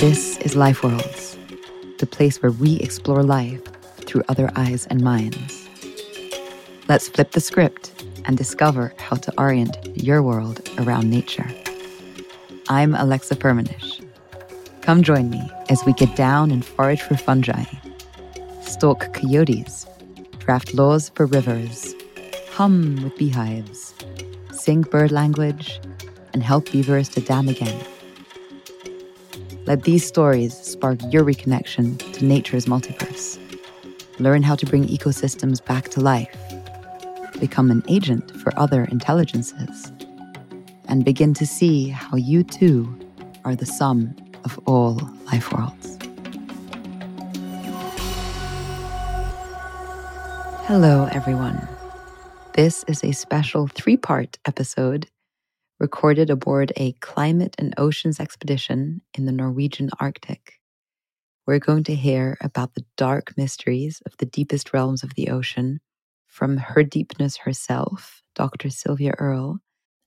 This is Life Worlds, the place where we explore life through other eyes and minds. Let's flip the script and discover how to orient your world around nature. I'm Alexa Firmenich. Come join me as we get down and forage for fungi, stalk coyotes, draft laws for rivers, hum with beehives, sing bird language, and help beavers to dam again. Let these stories spark your reconnection to nature's multiverse. Learn how to bring ecosystems back to life. Become an agent for other intelligences. And begin to see how you too are the sum of all life worlds. Hello, everyone. This is a special three part episode recorded aboard a climate and oceans expedition in the Norwegian Arctic. We're going to hear about the dark mysteries of the deepest realms of the ocean from her deepness herself, Dr. Sylvia Earle,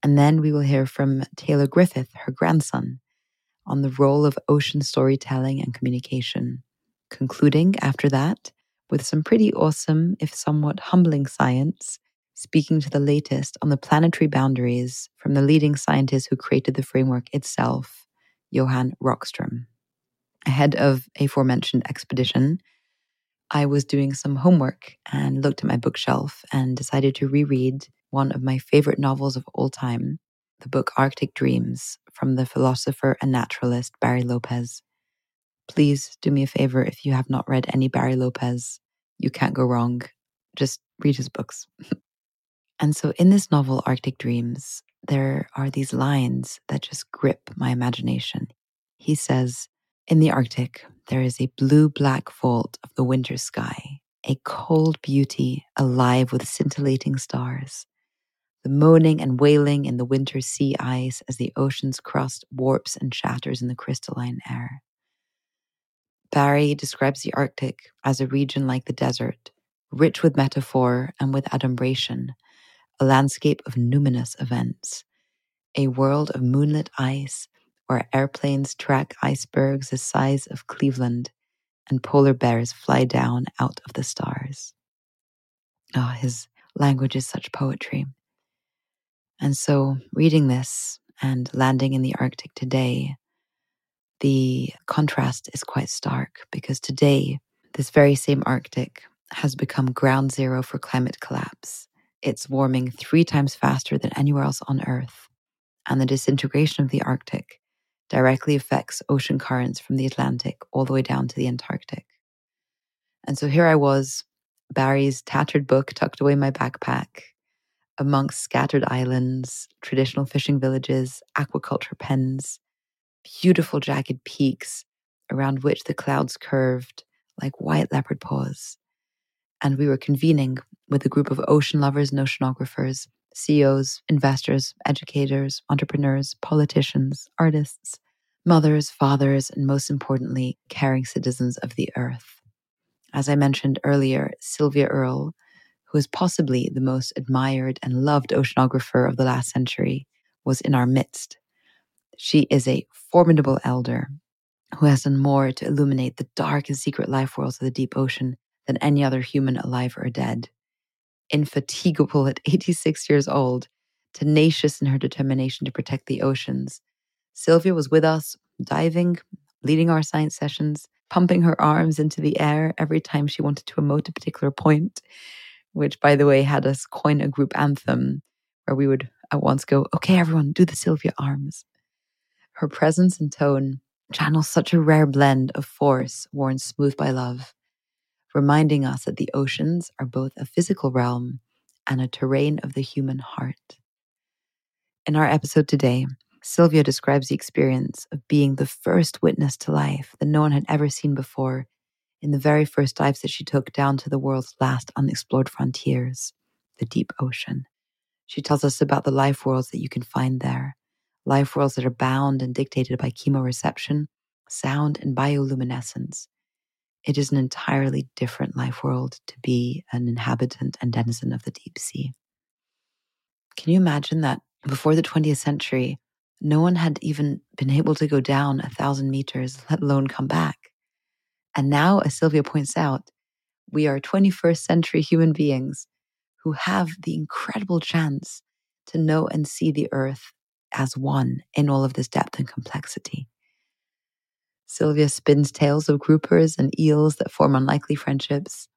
and then we will hear from Taylor Griffith, her grandson, on the role of ocean storytelling and communication, concluding after that with some pretty awesome, if somewhat humbling science speaking to the latest on the planetary boundaries from the leading scientist who created the framework itself, Johan Rockström. Ahead of aforementioned expedition, I was doing some homework and looked at my bookshelf and decided to reread one of my favorite novels of all time, the book Arctic Dreams from the philosopher and naturalist Barry Lopez. Please do me a favor if you have not read any Barry Lopez. You can't go wrong. Just read his books. And so in this novel, Arctic Dreams, there are these lines that just grip my imagination. He says, In the Arctic, there is a blue black vault of the winter sky, a cold beauty alive with scintillating stars. The moaning and wailing in the winter sea ice as the ocean's crust warps and shatters in the crystalline air. Barry describes the Arctic as a region like the desert, rich with metaphor and with adumbration, a landscape of numinous events, a world of moonlit ice where airplanes track icebergs the size of Cleveland and polar bears fly down out of the stars. Oh, his language is such poetry. And so, reading this and landing in the Arctic today, the contrast is quite stark because today, this very same Arctic has become ground zero for climate collapse it's warming three times faster than anywhere else on Earth. And the disintegration of the Arctic directly affects ocean currents from the Atlantic all the way down to the Antarctic. And so here I was, Barry's tattered book tucked away in my backpack, amongst scattered islands, traditional fishing villages, aquaculture pens, beautiful jagged peaks around which the clouds curved like white leopard paws. And we were convening with a group of ocean lovers and oceanographers, CEOs, investors, educators, entrepreneurs, politicians, artists, mothers, fathers, and most importantly, caring citizens of the earth. As I mentioned earlier, Sylvia Earle, who is possibly the most admired and loved oceanographer of the last century, was in our midst. She is a formidable elder who has done more to illuminate the dark and secret life worlds of the deep ocean than any other human alive or dead infatigable at 86 years old, tenacious in her determination to protect the oceans. Sylvia was with us, diving, leading our science sessions, pumping her arms into the air every time she wanted to emote a particular point, which, by the way, had us coin a group anthem where we would at once go, okay, everyone, do the Sylvia arms. Her presence and tone channel such a rare blend of force worn smooth by love reminding us that the oceans are both a physical realm and a terrain of the human heart. In our episode today, Sylvia describes the experience of being the first witness to life that no one had ever seen before in the very first dives that she took down to the world's last unexplored frontiers, the deep ocean. She tells us about the life worlds that you can find there, life worlds that are bound and dictated by chemoreception, sound, and bioluminescence, it is an entirely different life world to be an inhabitant and denizen of the deep sea. Can you imagine that before the 20th century, No one had even been able to go down a thousand meters, let alone come back. And now, as Sylvia points out, we are 21st century human beings who have the incredible chance to know and see the earth as one in all of this depth and complexity. Sylvia spins tales of groupers and eels that form unlikely friendships,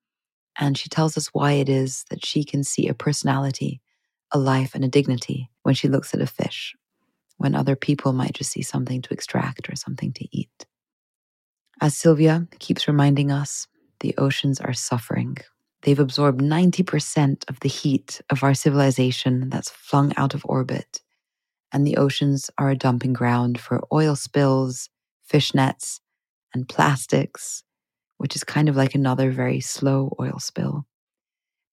and she tells us why it is that she can see a personality, a life, and a dignity when she looks at a fish, when other people might just see something to extract or something to eat. As Sylvia keeps reminding us, the oceans are suffering. They've absorbed 90% of the heat of our civilization that's flung out of orbit. And the oceans are a dumping ground for oil spills, fish nets, and plastics, which is kind of like another very slow oil spill,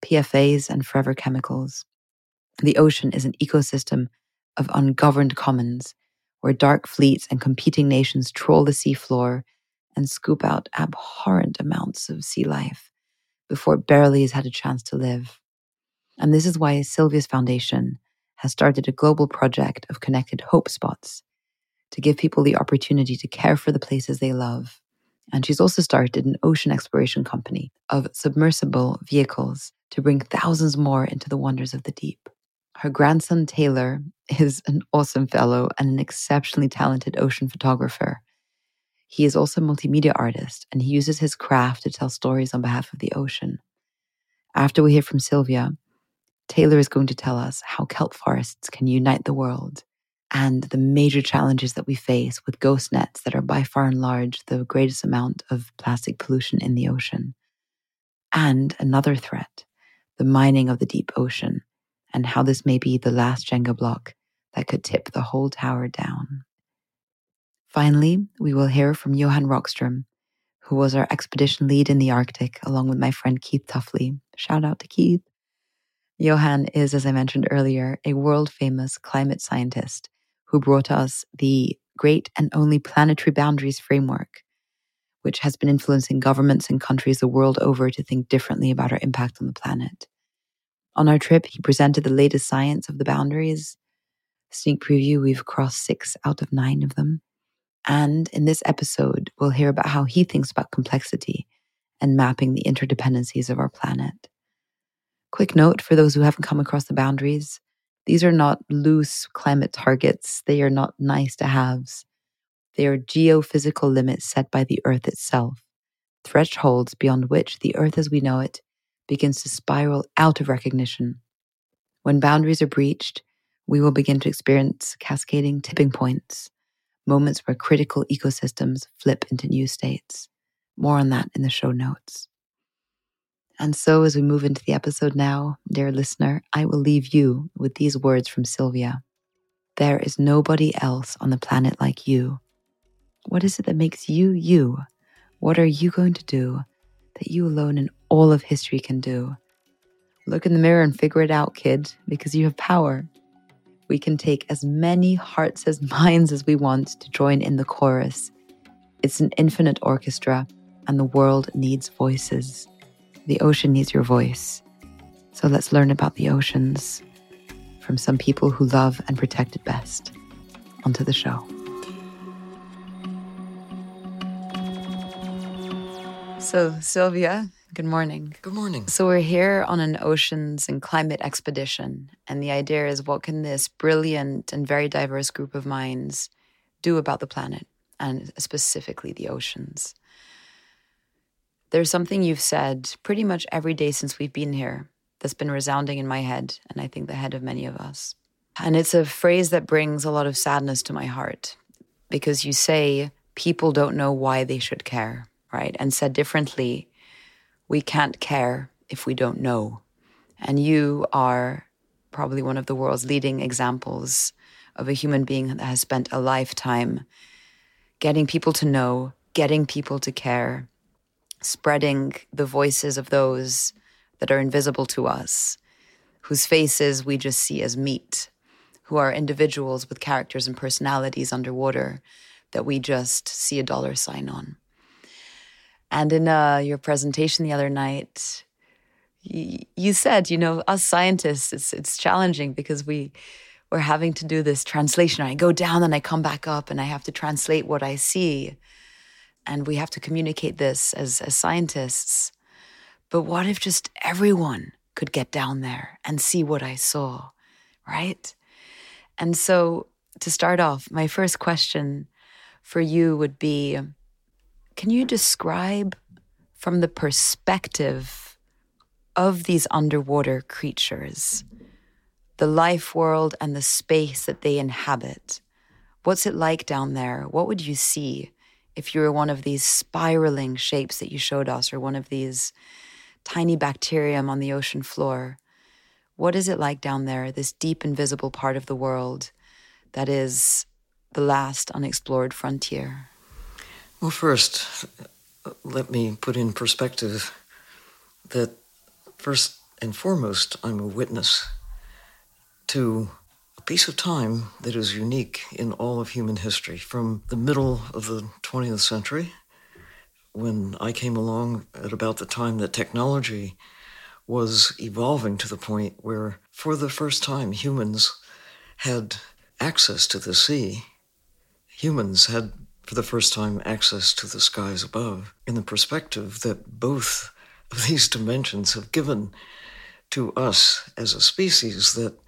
PFAS, and forever chemicals. The ocean is an ecosystem of ungoverned commons where dark fleets and competing nations troll the seafloor and scoop out abhorrent amounts of sea life before it barely has had a chance to live. And this is why Sylvia's Foundation has started a global project of connected hope spots to give people the opportunity to care for the places they love. And she's also started an ocean exploration company of submersible vehicles to bring thousands more into the wonders of the deep. Her grandson, Taylor, is an awesome fellow and an exceptionally talented ocean photographer he is also a multimedia artist and he uses his craft to tell stories on behalf of the ocean. After we hear from Sylvia, Taylor is going to tell us how kelp forests can unite the world and the major challenges that we face with ghost nets that are by far and large the greatest amount of plastic pollution in the ocean. And another threat, the mining of the deep ocean, and how this may be the last Jenga block that could tip the whole tower down. Finally, we will hear from Johan Rockström, who was our expedition lead in the Arctic, along with my friend Keith Tuffley. Shout out to Keith. Johan is, as I mentioned earlier, a world famous climate scientist who brought us the great and only planetary boundaries framework, which has been influencing governments and countries the world over to think differently about our impact on the planet. On our trip, he presented the latest science of the boundaries. Sneak preview, we've crossed six out of nine of them. And in this episode, we'll hear about how he thinks about complexity and mapping the interdependencies of our planet. Quick note for those who haven't come across the boundaries these are not loose climate targets, they are not nice to haves. They are geophysical limits set by the Earth itself, thresholds beyond which the Earth as we know it begins to spiral out of recognition. When boundaries are breached, we will begin to experience cascading tipping points moments where critical ecosystems flip into new states. More on that in the show notes. And so, as we move into the episode now, dear listener, I will leave you with these words from Sylvia There is nobody else on the planet like you. What is it that makes you you? What are you going to do that you alone in all of history can do? Look in the mirror and figure it out, kid, because you have power we can take as many hearts as minds as we want to join in the chorus. It's an infinite orchestra, and the world needs voices. The ocean needs your voice. So let's learn about the oceans from some people who love and protect it best. Onto the show. So, Sylvia, Good morning. Good morning. So we're here on an oceans and climate expedition, and the idea is what can this brilliant and very diverse group of minds do about the planet and specifically the oceans? There's something you've said pretty much every day since we've been here that's been resounding in my head, and I think the head of many of us. And it's a phrase that brings a lot of sadness to my heart because you say people don't know why they should care, right? And said differently, we can't care if we don't know. And you are probably one of the world's leading examples of a human being that has spent a lifetime getting people to know, getting people to care, spreading the voices of those that are invisible to us, whose faces we just see as meat, who are individuals with characters and personalities underwater that we just see a dollar sign on. And in uh, your presentation the other night, you, said, you know, us scientists, it's it's challenging because we we're having to do this translation. I go down and I come back up and I have to translate what I see. And we have to communicate this as, as scientists. But what if just everyone could get down there and see what I saw, right? And so to start off, my first question for you would be Can you describe from the perspective of these underwater creatures, the life world and the space that they inhabit? What's it like down there? What would you see if you were one of these spiraling shapes that you showed us, or one of these tiny bacterium on the ocean floor? What is it like down there, this deep invisible part of the world that is the last unexplored frontier? Well, first, let me put in perspective that first and foremost, I'm a witness to piece of time that is unique in all of human history. From the middle of the 20th century, when I came along at about the time that technology was evolving to the point where, for the first time, humans had access to the sea. Humans had, for the first time, access to the skies above, in the perspective that both of these dimensions have given to us as a species that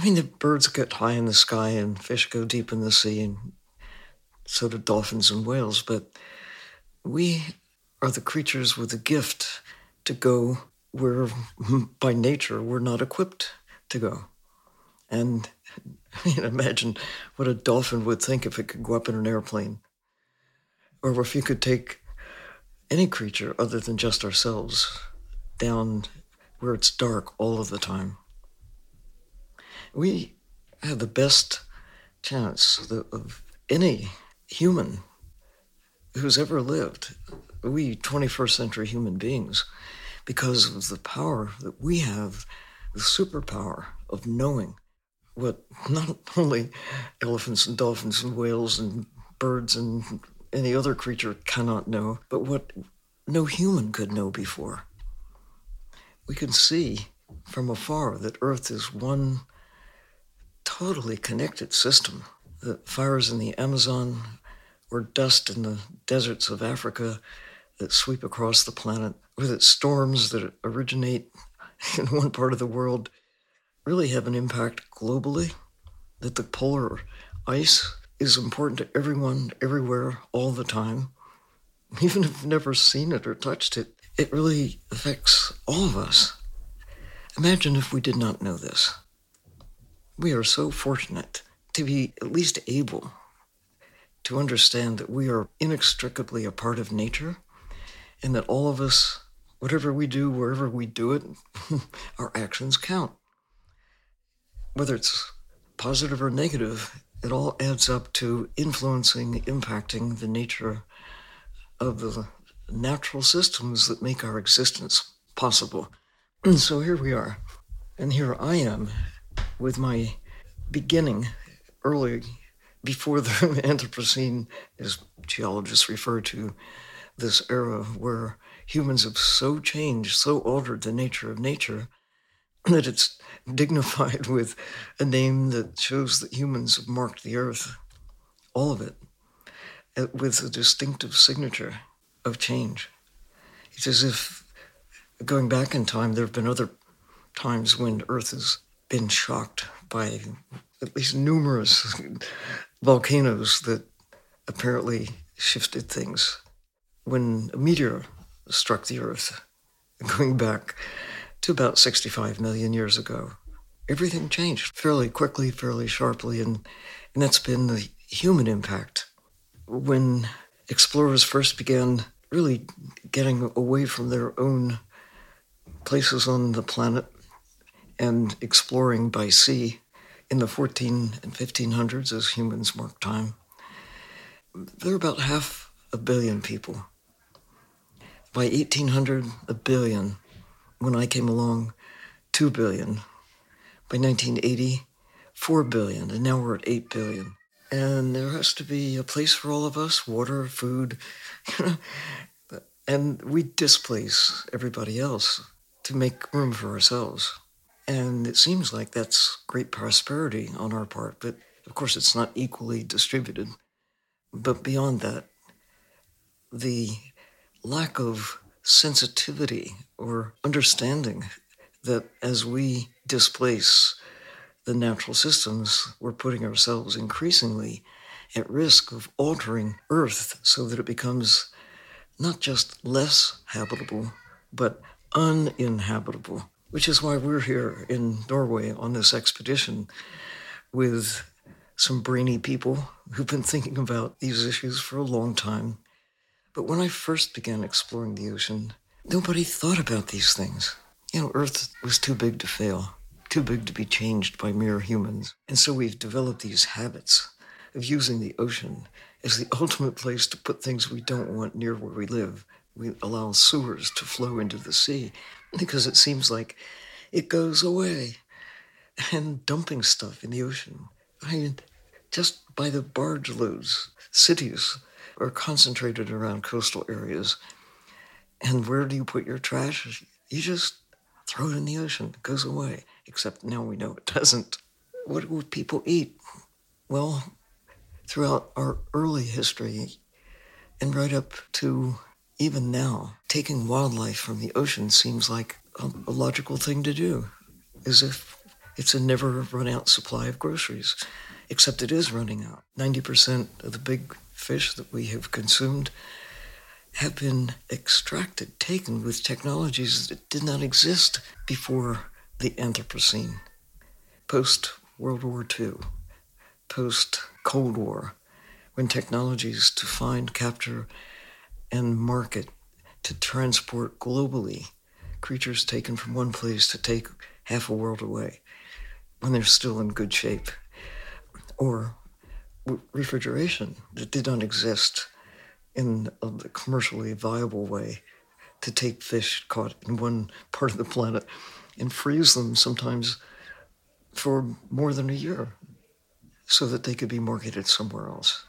I mean, the birds get high in the sky and fish go deep in the sea, and so do dolphins and whales. But we are the creatures with the gift to go where, by nature, we're not equipped to go. And I mean, imagine what a dolphin would think if it could go up in an airplane, or if you could take any creature other than just ourselves down where it's dark all of the time. We have the best chance of any human who's ever lived, we 21st century human beings, because of the power that we have, the superpower of knowing what not only elephants and dolphins and whales and birds and any other creature cannot know, but what no human could know before. We can see from afar that Earth is one totally connected system. The fires in the Amazon or dust in the deserts of Africa that sweep across the planet, or that storms that originate in one part of the world really have an impact globally, that the polar ice is important to everyone, everywhere, all the time. Even if you've never seen it or touched it, it really affects all of us. Imagine if we did not know this. We are so fortunate to be at least able to understand that we are inextricably a part of nature and that all of us, whatever we do, wherever we do it, our actions count. Whether it's positive or negative, it all adds up to influencing, impacting the nature of the natural systems that make our existence possible. And so here we are. And here I am with my beginning early before the Anthropocene, as geologists refer to this era where humans have so changed, so altered the nature of nature, that it's dignified with a name that shows that humans have marked the earth, all of it, uh, with a distinctive signature of change. It's as if going back in time, there have been other times when Earth has been shocked by at least numerous volcanoes that apparently shifted things. When a meteor struck the Earth, going back to about 65 million years ago, everything changed fairly quickly, fairly sharply, and, and that's been the human impact. When explorers first began really getting away from their own places on the planet and exploring by sea in the 14 and 1500s as humans marked time, there were about half a billion people. By 1800, a billion. When I came along, two billion. By 1980, four billion, and now we're at eight billion. And there has to be a place for all of us water, food, and we displace everybody else to make room for ourselves. And it seems like that's great prosperity on our part, but of course it's not equally distributed. But beyond that, the lack of sensitivity or understanding that as we displace the natural systems, we're putting ourselves increasingly at risk of altering Earth so that it becomes not just less habitable, but uninhabitable, which is why we're here in Norway on this expedition with some brainy people who've been thinking about these issues for a long time. But when I first began exploring the ocean, nobody thought about these things. You know, Earth was too big to fail, too big to be changed by mere humans. And so we've developed these habits of using the ocean as the ultimate place to put things we don't want near where we live. We allow sewers to flow into the sea because it seems like it goes away. And dumping stuff in the ocean. I mean, just by the barge loads, cities are concentrated around coastal areas. And where do you put your trash? You just throw it in the ocean. It goes away. Except now we know it doesn't. What do people eat? Well, throughout our early history and right up to even now, taking wildlife from the ocean seems like a, logical thing to do, as if it's a never run out supply of groceries, except it is running out. 90% of the big fish that we have consumed have been extracted, taken with technologies that did not exist before the Anthropocene, post World War II, post Cold War, when technologies to find, capture, and market to transport globally creatures taken from one place to take half a world away when they're still in good shape, or refrigeration that did not exist in a commercially viable way to take fish caught in one part of the planet and freeze them sometimes for more than a year so that they could be marketed somewhere else.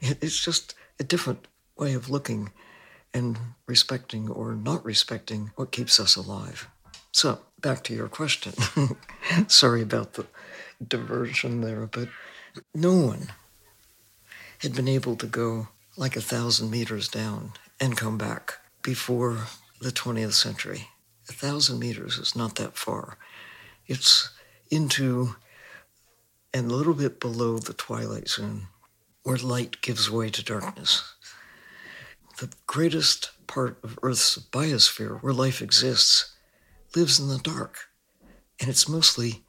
It's just a different way of looking and respecting or not respecting what keeps us alive. So, back to your question. Sorry about the diversion there, but no one had been able to go like a thousand meters down and come back before the 20th century. A thousand meters is not that far. It's into and a little bit below the twilight zone, where light gives way to darkness. The greatest part of Earth's biosphere, where life exists, lives in the dark. And it's mostly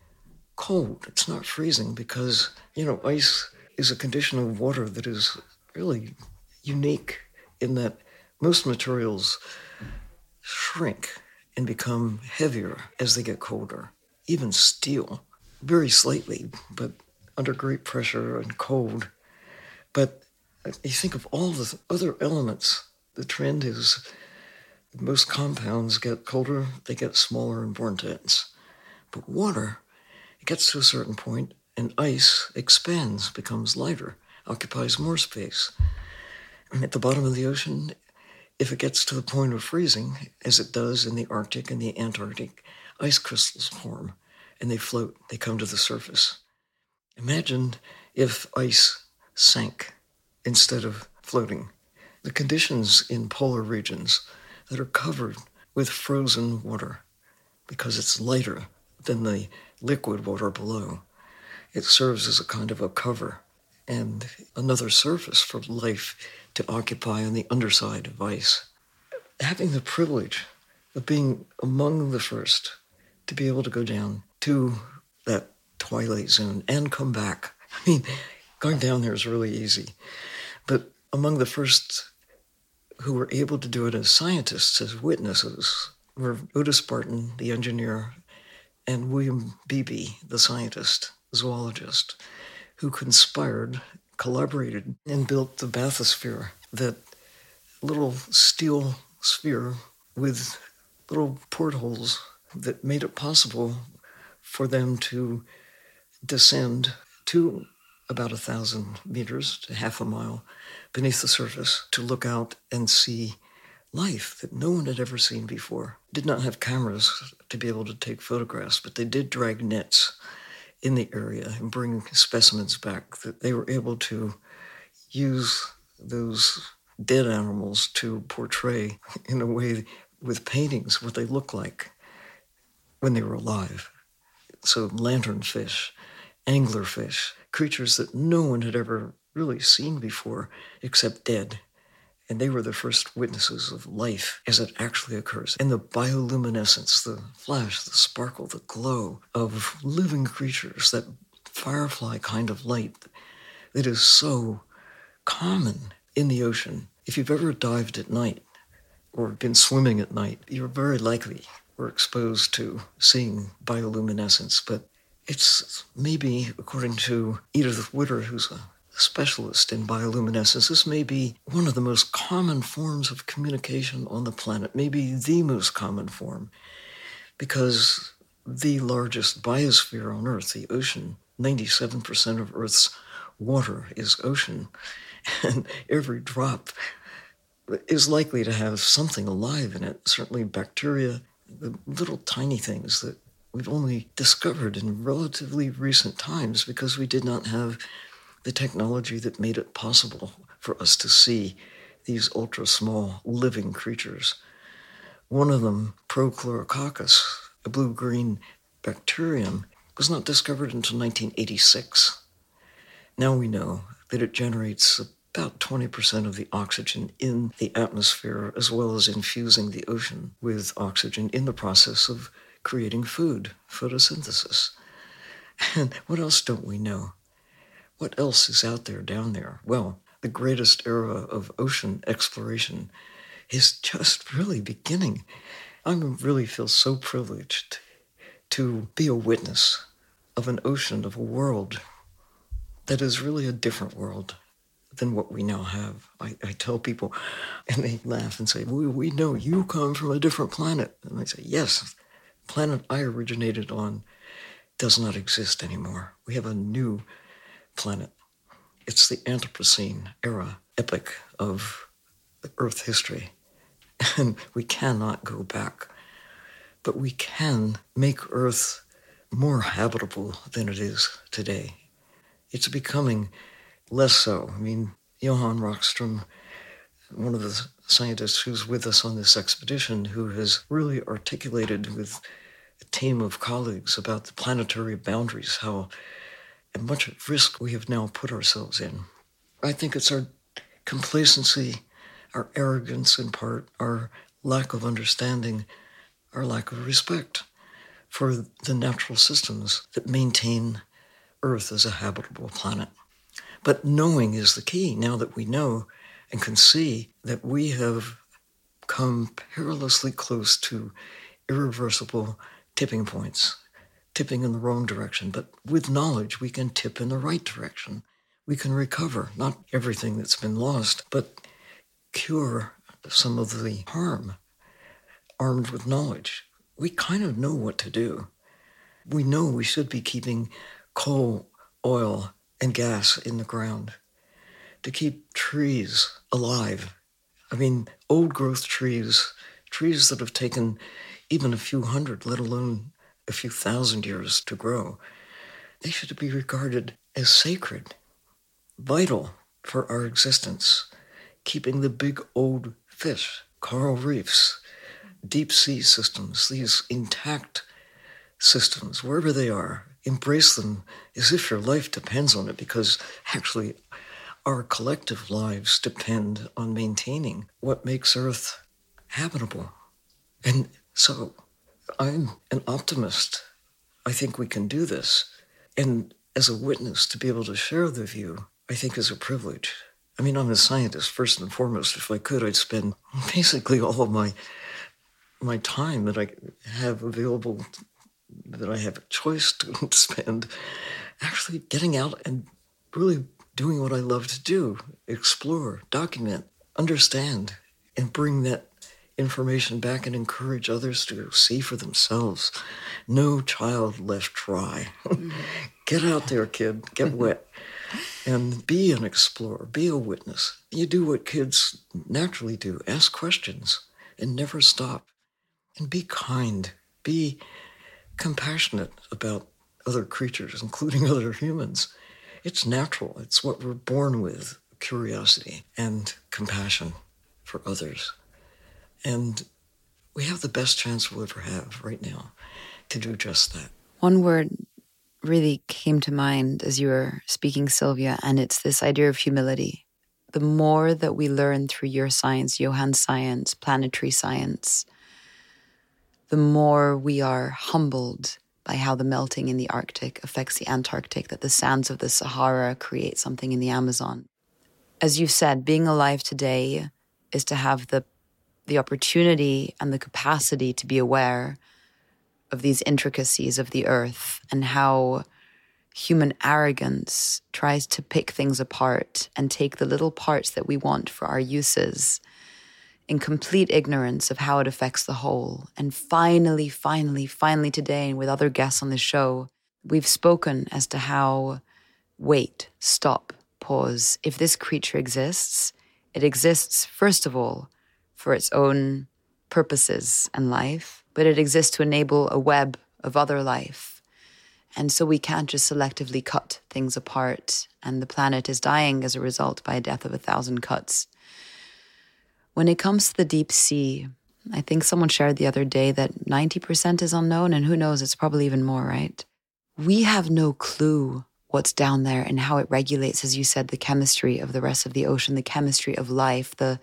cold. It's not freezing because, you know, ice is a condition of water that is really unique in that most materials shrink and become heavier as they get colder. Even steel very slightly, but under great pressure and cold. But you think of all the other elements, the trend is most compounds get colder, they get smaller and more intense. But water, it gets to a certain point, and ice expands, becomes lighter, occupies more space. And at the bottom of the ocean, if it gets to the point of freezing, as it does in the Arctic and the Antarctic, ice crystals form and they float, they come to the surface. Imagine if ice sank instead of floating. The conditions in polar regions that are covered with frozen water because it's lighter than the liquid water below. It serves as a kind of a cover and another surface for life to occupy on the underside of ice. Having the privilege of being among the first to be able to go down to that twilight zone and come back. I mean, going down there is really easy. But among the first who were able to do it as scientists, as witnesses, were Otis Barton, the engineer, and William Beebe, the scientist, zoologist, who conspired, collaborated, and built the bathysphere, that little steel sphere with little portholes that made it possible for them to descend to about a thousand meters to half a mile beneath the surface to look out and see life that no one had ever seen before. Did not have cameras to be able to take photographs, but they did drag nets in the area and bring specimens back that they were able to use those dead animals to portray in a way with paintings what they look like when they were alive. So lanternfish, anglerfish, creatures that no one had ever really seen before except dead. And they were the first witnesses of life as it actually occurs. And the bioluminescence, the flash, the sparkle, the glow of living creatures, that firefly kind of light that is so common in the ocean. If you've ever dived at night or been swimming at night, you're very likely were exposed to seeing bioluminescence. But it's maybe, according to Edith Widder, who's a specialist in bioluminescence, this may be one of the most common forms of communication on the planet, maybe the most common form, because the largest biosphere on Earth, the ocean, 97% of Earth's water is ocean, and every drop is likely to have something alive in it, certainly bacteria, the little tiny things that we've only discovered in relatively recent times because we did not have the technology that made it possible for us to see these ultra small living creatures. One of them, Prochlorococcus, a blue green bacterium, was not discovered until 1986. Now we know that it generates about 20% of the oxygen in the atmosphere, as well as infusing the ocean with oxygen in the process of creating food, photosynthesis. And what else don't we know? What else is out there down there? Well, the greatest era of ocean exploration is just really beginning. I really feel so privileged to be a witness of an ocean, of a world that is really a different world than what we now have. I, I tell people, and they laugh and say, we, we know you come from a different planet. And I say, yes, planet I originated on does not exist anymore. We have a new planet. It's the Anthropocene era epoch of Earth history. And we cannot go back. But we can make Earth more habitable than it is today. It's becoming less so. I mean, Johan Rockström, one of the scientists who's with us on this expedition, who has really articulated with a team of colleagues about the planetary boundaries, how much risk we have now put ourselves in. I think it's our complacency, our arrogance in part, our lack of understanding, our lack of respect for the natural systems that maintain Earth as a habitable planet. But knowing is the key now that we know and can see that we have come perilously close to irreversible tipping points, tipping in the wrong direction. But with knowledge, we can tip in the right direction. We can recover not everything that's been lost, but cure some of the harm armed with knowledge. We kind of know what to do. We know we should be keeping coal, oil, and gas in the ground to keep trees alive. I mean, old growth trees, trees that have taken even a few hundred, let alone a few thousand years to grow, they should be regarded as sacred, vital for our existence, keeping the big old fish, coral reefs, deep sea systems, these intact systems, wherever they are, embrace them as if your life depends on it, because actually, our collective lives depend on maintaining what makes Earth habitable. And so I'm an optimist. I think we can do this. And as a witness, to be able to share the view, I think is a privilege. I mean, I'm a scientist first and foremost. If I could, I'd spend basically all of my my time that I have available that I have a choice to spend actually getting out and really doing what I love to do explore, document, understand, and bring that information back and encourage others to see for themselves. No child left dry. Get out there, kid. Get wet. and be an explorer, be a witness. You do what kids naturally do ask questions and never stop. And be kind, be compassionate about other creatures, including other humans. It's natural, it's what we're born with curiosity and compassion for others. And we have the best chance we'll ever have right now to do just that. One word really came to mind as you were speaking, Sylvia, and it's this idea of humility. The more that we learn through your science, Johan's science, planetary science, the more we are humbled by how the melting in the Arctic affects the Antarctic, that the sands of the Sahara create something in the Amazon. As you said, being alive today is to have the the opportunity and the capacity to be aware of these intricacies of the earth and how human arrogance tries to pick things apart and take the little parts that we want for our uses in complete ignorance of how it affects the whole. And finally, finally, finally, today, and with other guests on the show, we've spoken as to how wait, stop, pause. If this creature exists, it exists, first of all, for its own purposes and life, but it exists to enable a web of other life. And so we can't just selectively cut things apart, and the planet is dying as a result by a death of a thousand cuts. When it comes to the deep sea, I think someone shared the other day that 90% is unknown, and who knows, it's probably even more, right? We have no clue what's down there and how it regulates, as you said, the chemistry of the rest of the ocean, the chemistry of life, the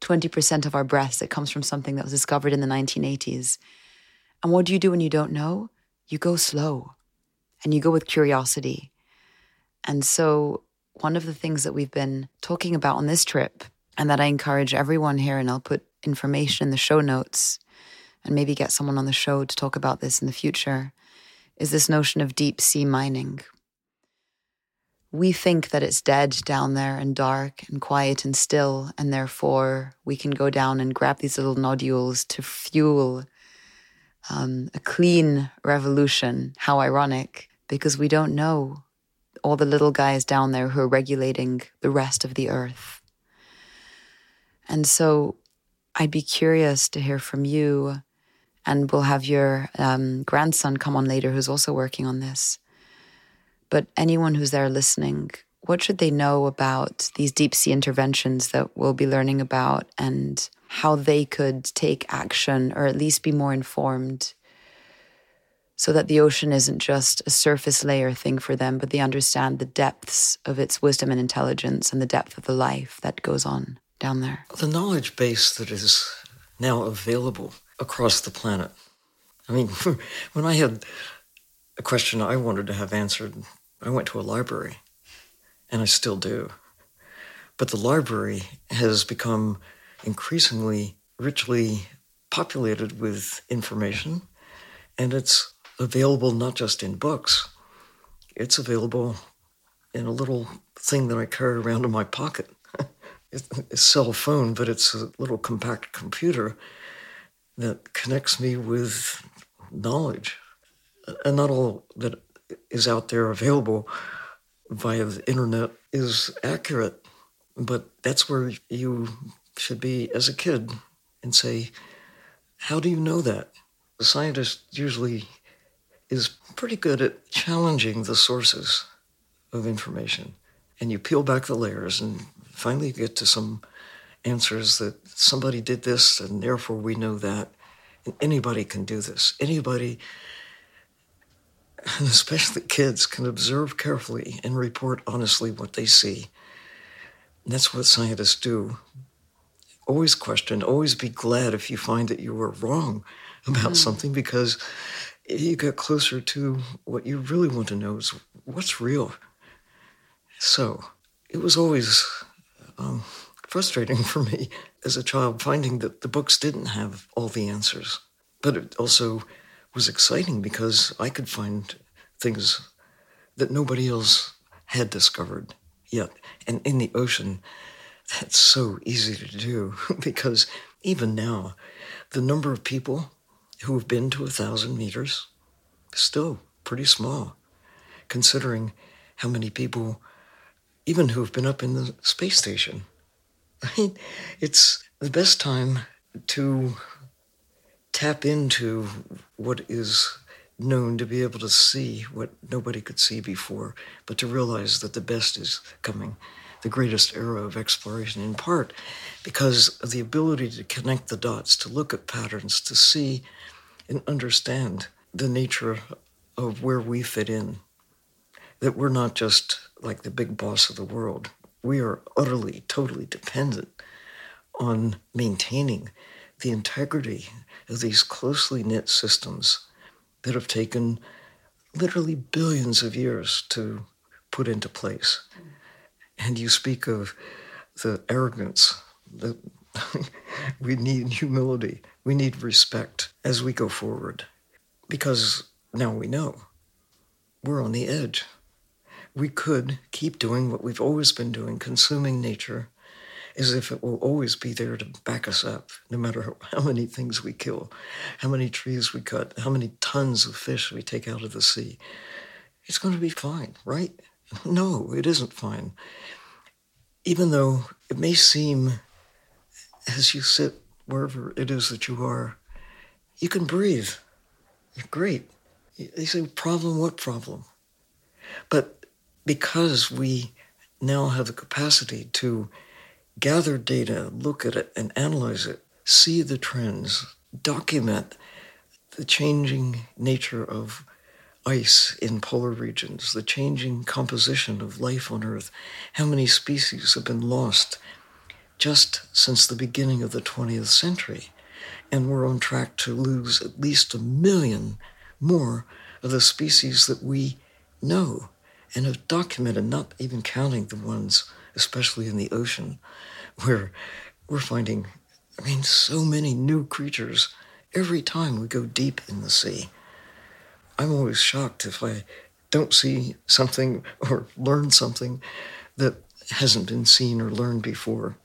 20% of our breaths that comes from something that was discovered in the 1980s. And what do you do when you don't know? You go slow and you go with curiosity. And so, one of the things that we've been talking about on this trip and that I encourage everyone here, and I'll put information in the show notes and maybe get someone on the show to talk about this in the future, is this notion of deep sea mining. We think that it's dead down there and dark and quiet and still, and therefore we can go down and grab these little nodules to fuel um, a clean revolution. How ironic, because we don't know all the little guys down there who are regulating the rest of the earth. And so I'd be curious to hear from you, and we'll have your um, grandson come on later who's also working on this. But anyone who's there listening, what should they know about these deep sea interventions that we'll be learning about and how they could take action or at least be more informed so that the ocean isn't just a surface layer thing for them, but they understand the depths of its wisdom and intelligence and the depth of the life that goes on? Down there? The knowledge base that is now available across the planet. I mean, when I had a question I wanted to have answered, I went to a library, and I still do. But the library has become increasingly richly populated with information, and it's available not just in books, it's available in a little thing that I carry around in my pocket a cell phone, but it's a little compact computer that connects me with knowledge. And not all that is out there available via the internet is accurate, but that's where you should be as a kid and say, How do you know that? The scientist usually is pretty good at challenging the sources of information. And you peel back the layers and finally get to some answers that somebody did this and therefore we know that. And anybody can do this. Anybody, and especially kids, can observe carefully and report honestly what they see. And that's what scientists do. Always question, always be glad if you find that you were wrong about mm. something because you get closer to what you really want to know is what's real. So it was always um, frustrating for me as a child finding that the books didn't have all the answers. But it also was exciting because I could find things that nobody else had discovered yet. And in the ocean, that's so easy to do because even now, the number of people who have been to a thousand meters is still pretty small, considering how many people even who have been up in the space station. I mean, it's the best time to tap into what is known to be able to see what nobody could see before, but to realize that the best is coming, the greatest era of exploration, in part because of the ability to connect the dots, to look at patterns, to see and understand the nature of where we fit in. That we're not just like the big boss of the world. We are utterly, totally dependent on maintaining the integrity of these closely knit systems that have taken literally billions of years to put into place. And you speak of the arrogance that we need humility, we need respect as we go forward. Because now we know we're on the edge. We could keep doing what we've always been doing, consuming nature as if it will always be there to back us up, no matter how many things we kill, how many trees we cut, how many tons of fish we take out of the sea. It's going to be fine, right? No, it isn't fine. Even though it may seem, as you sit wherever it is that you are, you can breathe. You're great. They say, problem, what problem? But because we now have the capacity to gather data, look at it, and analyze it, see the trends, document the changing nature of ice in polar regions, the changing composition of life on Earth, how many species have been lost just since the beginning of the 20th century. And we're on track to lose at least a million more of the species that we know and have documented, not even counting the ones, especially in the ocean, where we're finding, I mean, so many new creatures every time we go deep in the sea. I'm always shocked if I don't see something or learn something that hasn't been seen or learned before.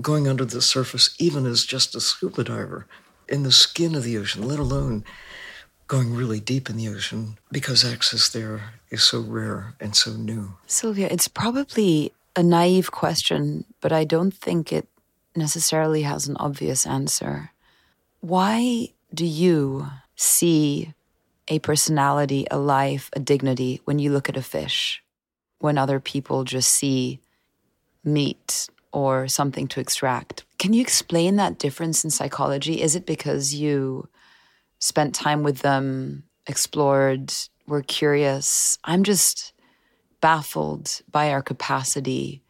Going under the surface, even as just a scuba diver, in the skin of the ocean, let alone going really deep in the ocean, because access there is so rare and so new. Sylvia, it's probably a naive question, but I don't think it necessarily has an obvious answer. Why do you see a personality, a life, a dignity when you look at a fish, when other people just see meat or something to extract? Can you explain that difference in psychology? Is it because you spent time with them, explored, were curious? I'm just baffled by our capacity.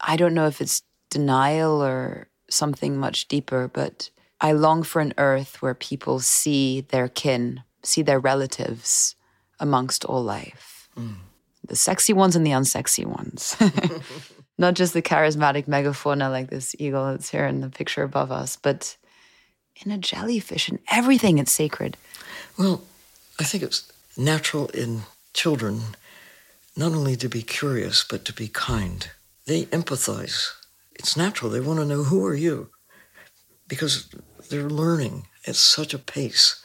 I don't know if it's denial or something much deeper, but I long for an earth where people see their kin, see their relatives amongst all life. Mm. The sexy ones and the unsexy ones. Not just the charismatic megafauna like this eagle that's here in the picture above us, but in a jellyfish and everything it's sacred. Well, I think it's natural in children not only to be curious, but to be kind. They empathize. It's natural. They want to know who are you? Because they're learning at such a pace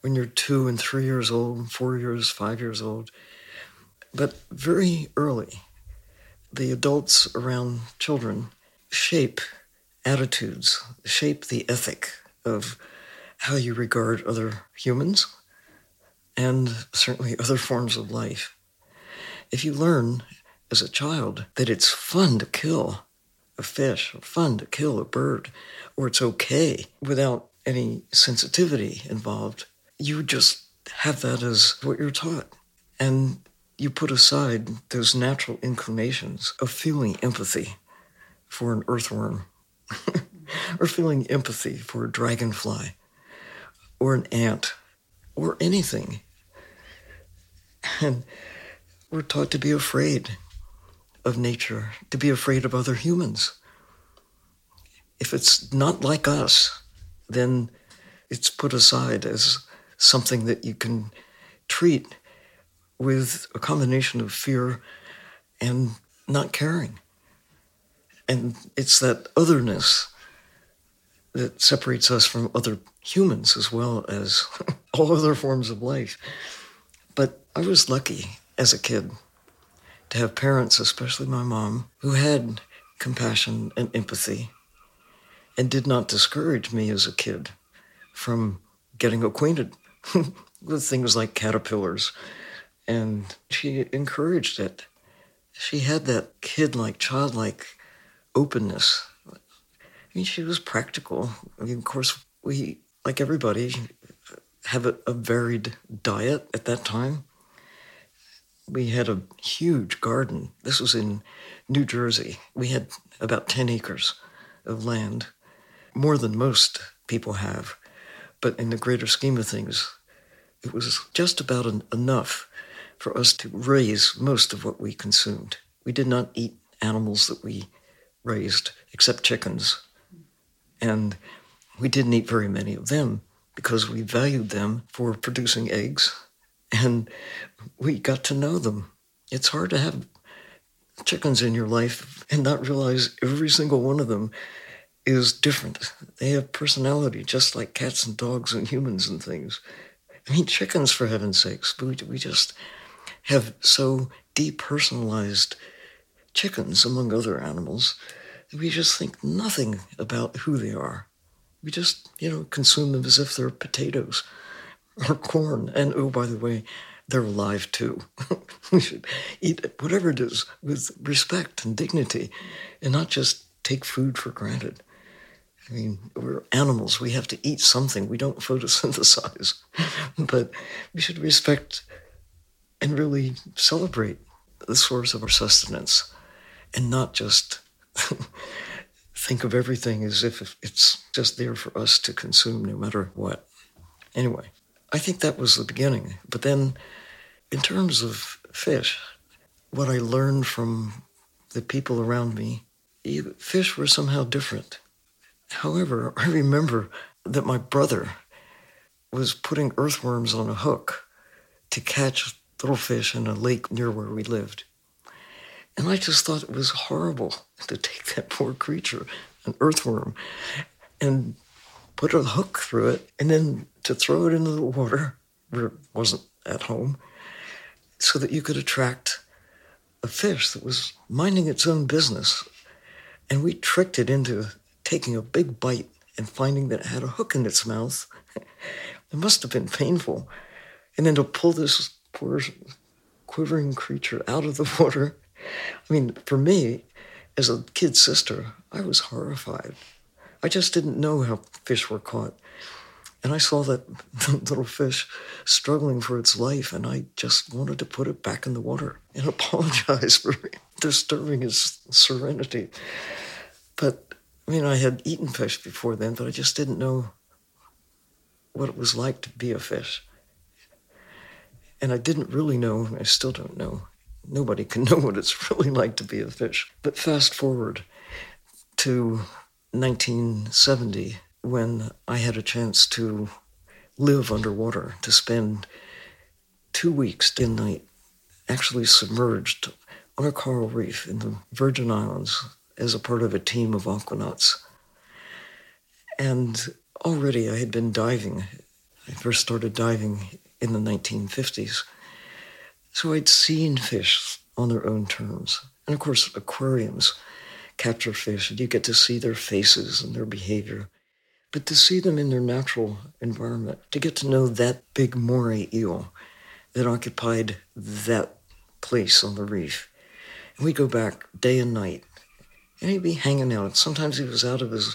when you're two and three years old, and four years, five years old. But very early, the adults around children shape attitudes, shape the ethic of how you regard other humans and certainly other forms of life. If you learn as a child that it's fun to kill a fish, or fun to kill a bird, or it's okay without any sensitivity involved, you just have that as what you're taught. And you put aside those natural inclinations of feeling empathy for an earthworm, or feeling empathy for a dragonfly, or an ant, or anything. And we're taught to be afraid of nature, to be afraid of other humans. If it's not like us, then it's put aside as something that you can treat with a combination of fear and not caring. And it's that otherness that separates us from other humans as well as all other forms of life. But I was lucky as a kid to have parents, especially my mom, who had compassion and empathy and did not discourage me as a kid from getting acquainted with things like caterpillars. And she encouraged it. She had that kid like, childlike openness. I mean, she was practical. I mean, of course, we, like everybody, have a, a varied diet at that time. We had a huge garden. This was in New Jersey. We had about 10 acres of land, more than most people have. But in the greater scheme of things, it was just about an, enough for us to raise most of what we consumed. We did not eat animals that we raised, except chickens. And we didn't eat very many of them because we valued them for producing eggs and we got to know them. It's hard to have chickens in your life and not realize every single one of them is different. They have personality, just like cats and dogs and humans and things. I mean, chickens, for heaven's sakes, we, we just have so depersonalized chickens among other animals that we just think nothing about who they are. We just, you know, consume them as if they're potatoes or corn. And oh, by the way, they're alive too. we should eat whatever it is with respect and dignity and not just take food for granted. I mean, we're animals. We have to eat something. We don't photosynthesize. but we should respect and really celebrate the source of our sustenance and not just think of everything as if it's just there for us to consume no matter what. Anyway, I think that was the beginning. But then, in terms of fish, what I learned from the people around me, fish were somehow different. However, I remember that my brother was putting earthworms on a hook to catch little fish in a lake near where we lived. And I just thought it was horrible to take that poor creature, an earthworm, and put a hook through it and then to throw it into the water where it wasn't at home so that you could attract a fish that was minding its own business. And we tricked it into taking a big bite and finding that it had a hook in its mouth. it must have been painful. And then to pull this poor quivering creature out of the water I mean, for me, as a kid sister, I was horrified. I just didn't know how fish were caught. And I saw that little fish struggling for its life, and I just wanted to put it back in the water and apologize for disturbing its serenity. But I mean, I had eaten fish before then, but I just didn't know what it was like to be a fish. And I didn't really know, I still don't know, nobody can know what it's really like to be a fish. But fast forward to 1970 when I had a chance to live underwater, to spend two weeks and night actually submerged on a coral reef in the Virgin Islands as a part of a team of aquanauts. And already I had been diving. I first started diving in the 1950s. So I'd seen fish on their own terms. And of course, aquariums capture fish, and you get to see their faces and their behavior. But to see them in their natural environment, to get to know that big moray eel that occupied that place on the reef. And we go back day and night, and he'd be hanging out. Sometimes he was out of his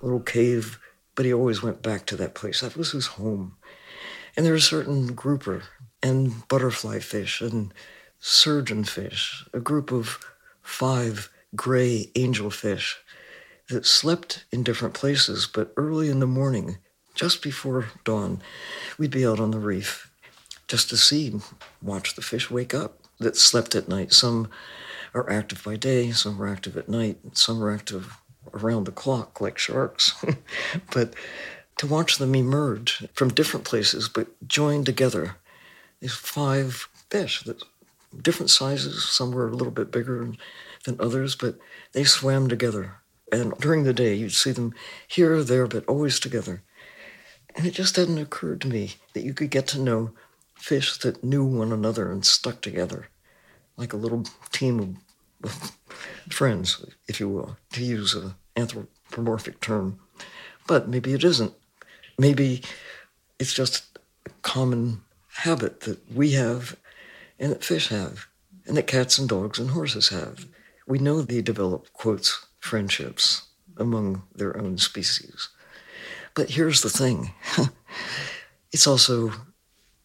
little cave, but he always went back to that place. That was his home. And there was a certain grouper and butterfly fish and surgeonfish, a group of five gray angelfish that slept in different places, but early in the morning, just before dawn, we'd be out on the reef just to see, watch the fish wake up that slept at night. Some are active by day, some are active at night, some are active around the clock like sharks. but to watch them emerge from different places but join together these five fish that different sizes. Some were a little bit bigger than others, but they swam together. And during the day, you'd see them here or there, but always together. And it just hadn't occurred to me that you could get to know fish that knew one another and stuck together like a little team of friends, if you will, to use an anthropomorphic term. But maybe it isn't. Maybe it's just a common habit that we have and that fish have and that cats and dogs and horses have. We know they develop, quotes, friendships among their own species. But here's the thing it's also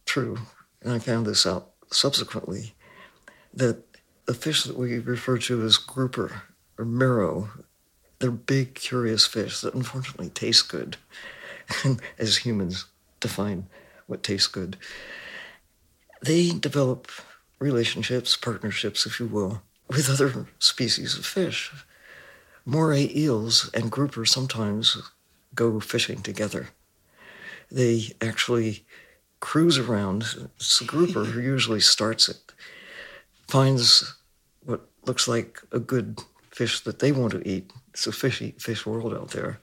true, and I found this out subsequently, that the fish that we refer to as grouper or mero, they're big, curious fish that unfortunately taste good, as humans define what tastes good. They develop relationships, partnerships, if you will, with other species of fish. Moray eels and grouper sometimes go fishing together. They actually cruise around. It's the grouper who usually starts it, finds what looks like a good fish that they want to eat. It's a fishy fish world out there.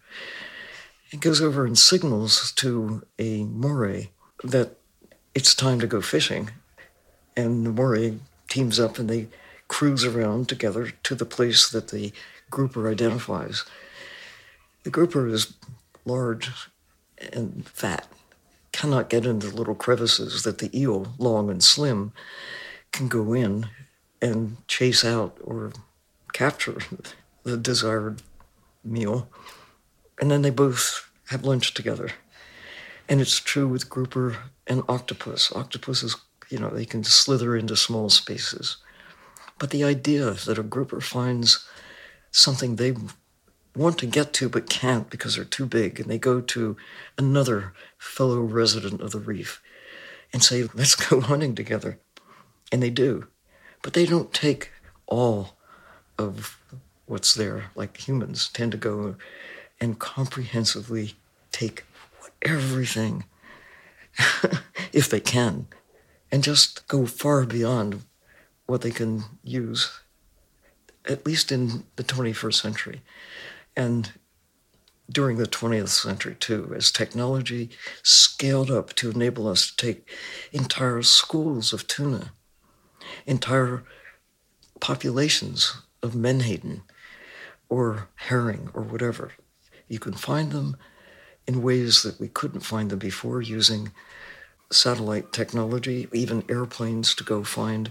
It goes over and signals to a moray that it's time to go fishing. And the moray teams up and they cruise around together to the place that the grouper identifies. The grouper is large and fat, cannot get into little crevices that the eel, long and slim, can go in and chase out or capture the desired meal. And then they both have lunch together. And it's true with grouper and octopus. Octopuses, you know, they can slither into small spaces. But the idea that a grouper finds something they want to get to but can't because they're too big, and they go to another fellow resident of the reef and say, let's go hunting together. And they do. But they don't take all of what's there like humans tend to go and comprehensively take everything if they can and just go far beyond what they can use at least in the 21st century. And during the 20th century too as technology scaled up to enable us to take entire schools of tuna entire populations of menhaden or herring or whatever you can find them in ways that we couldn't find them before using satellite technology even airplanes to go find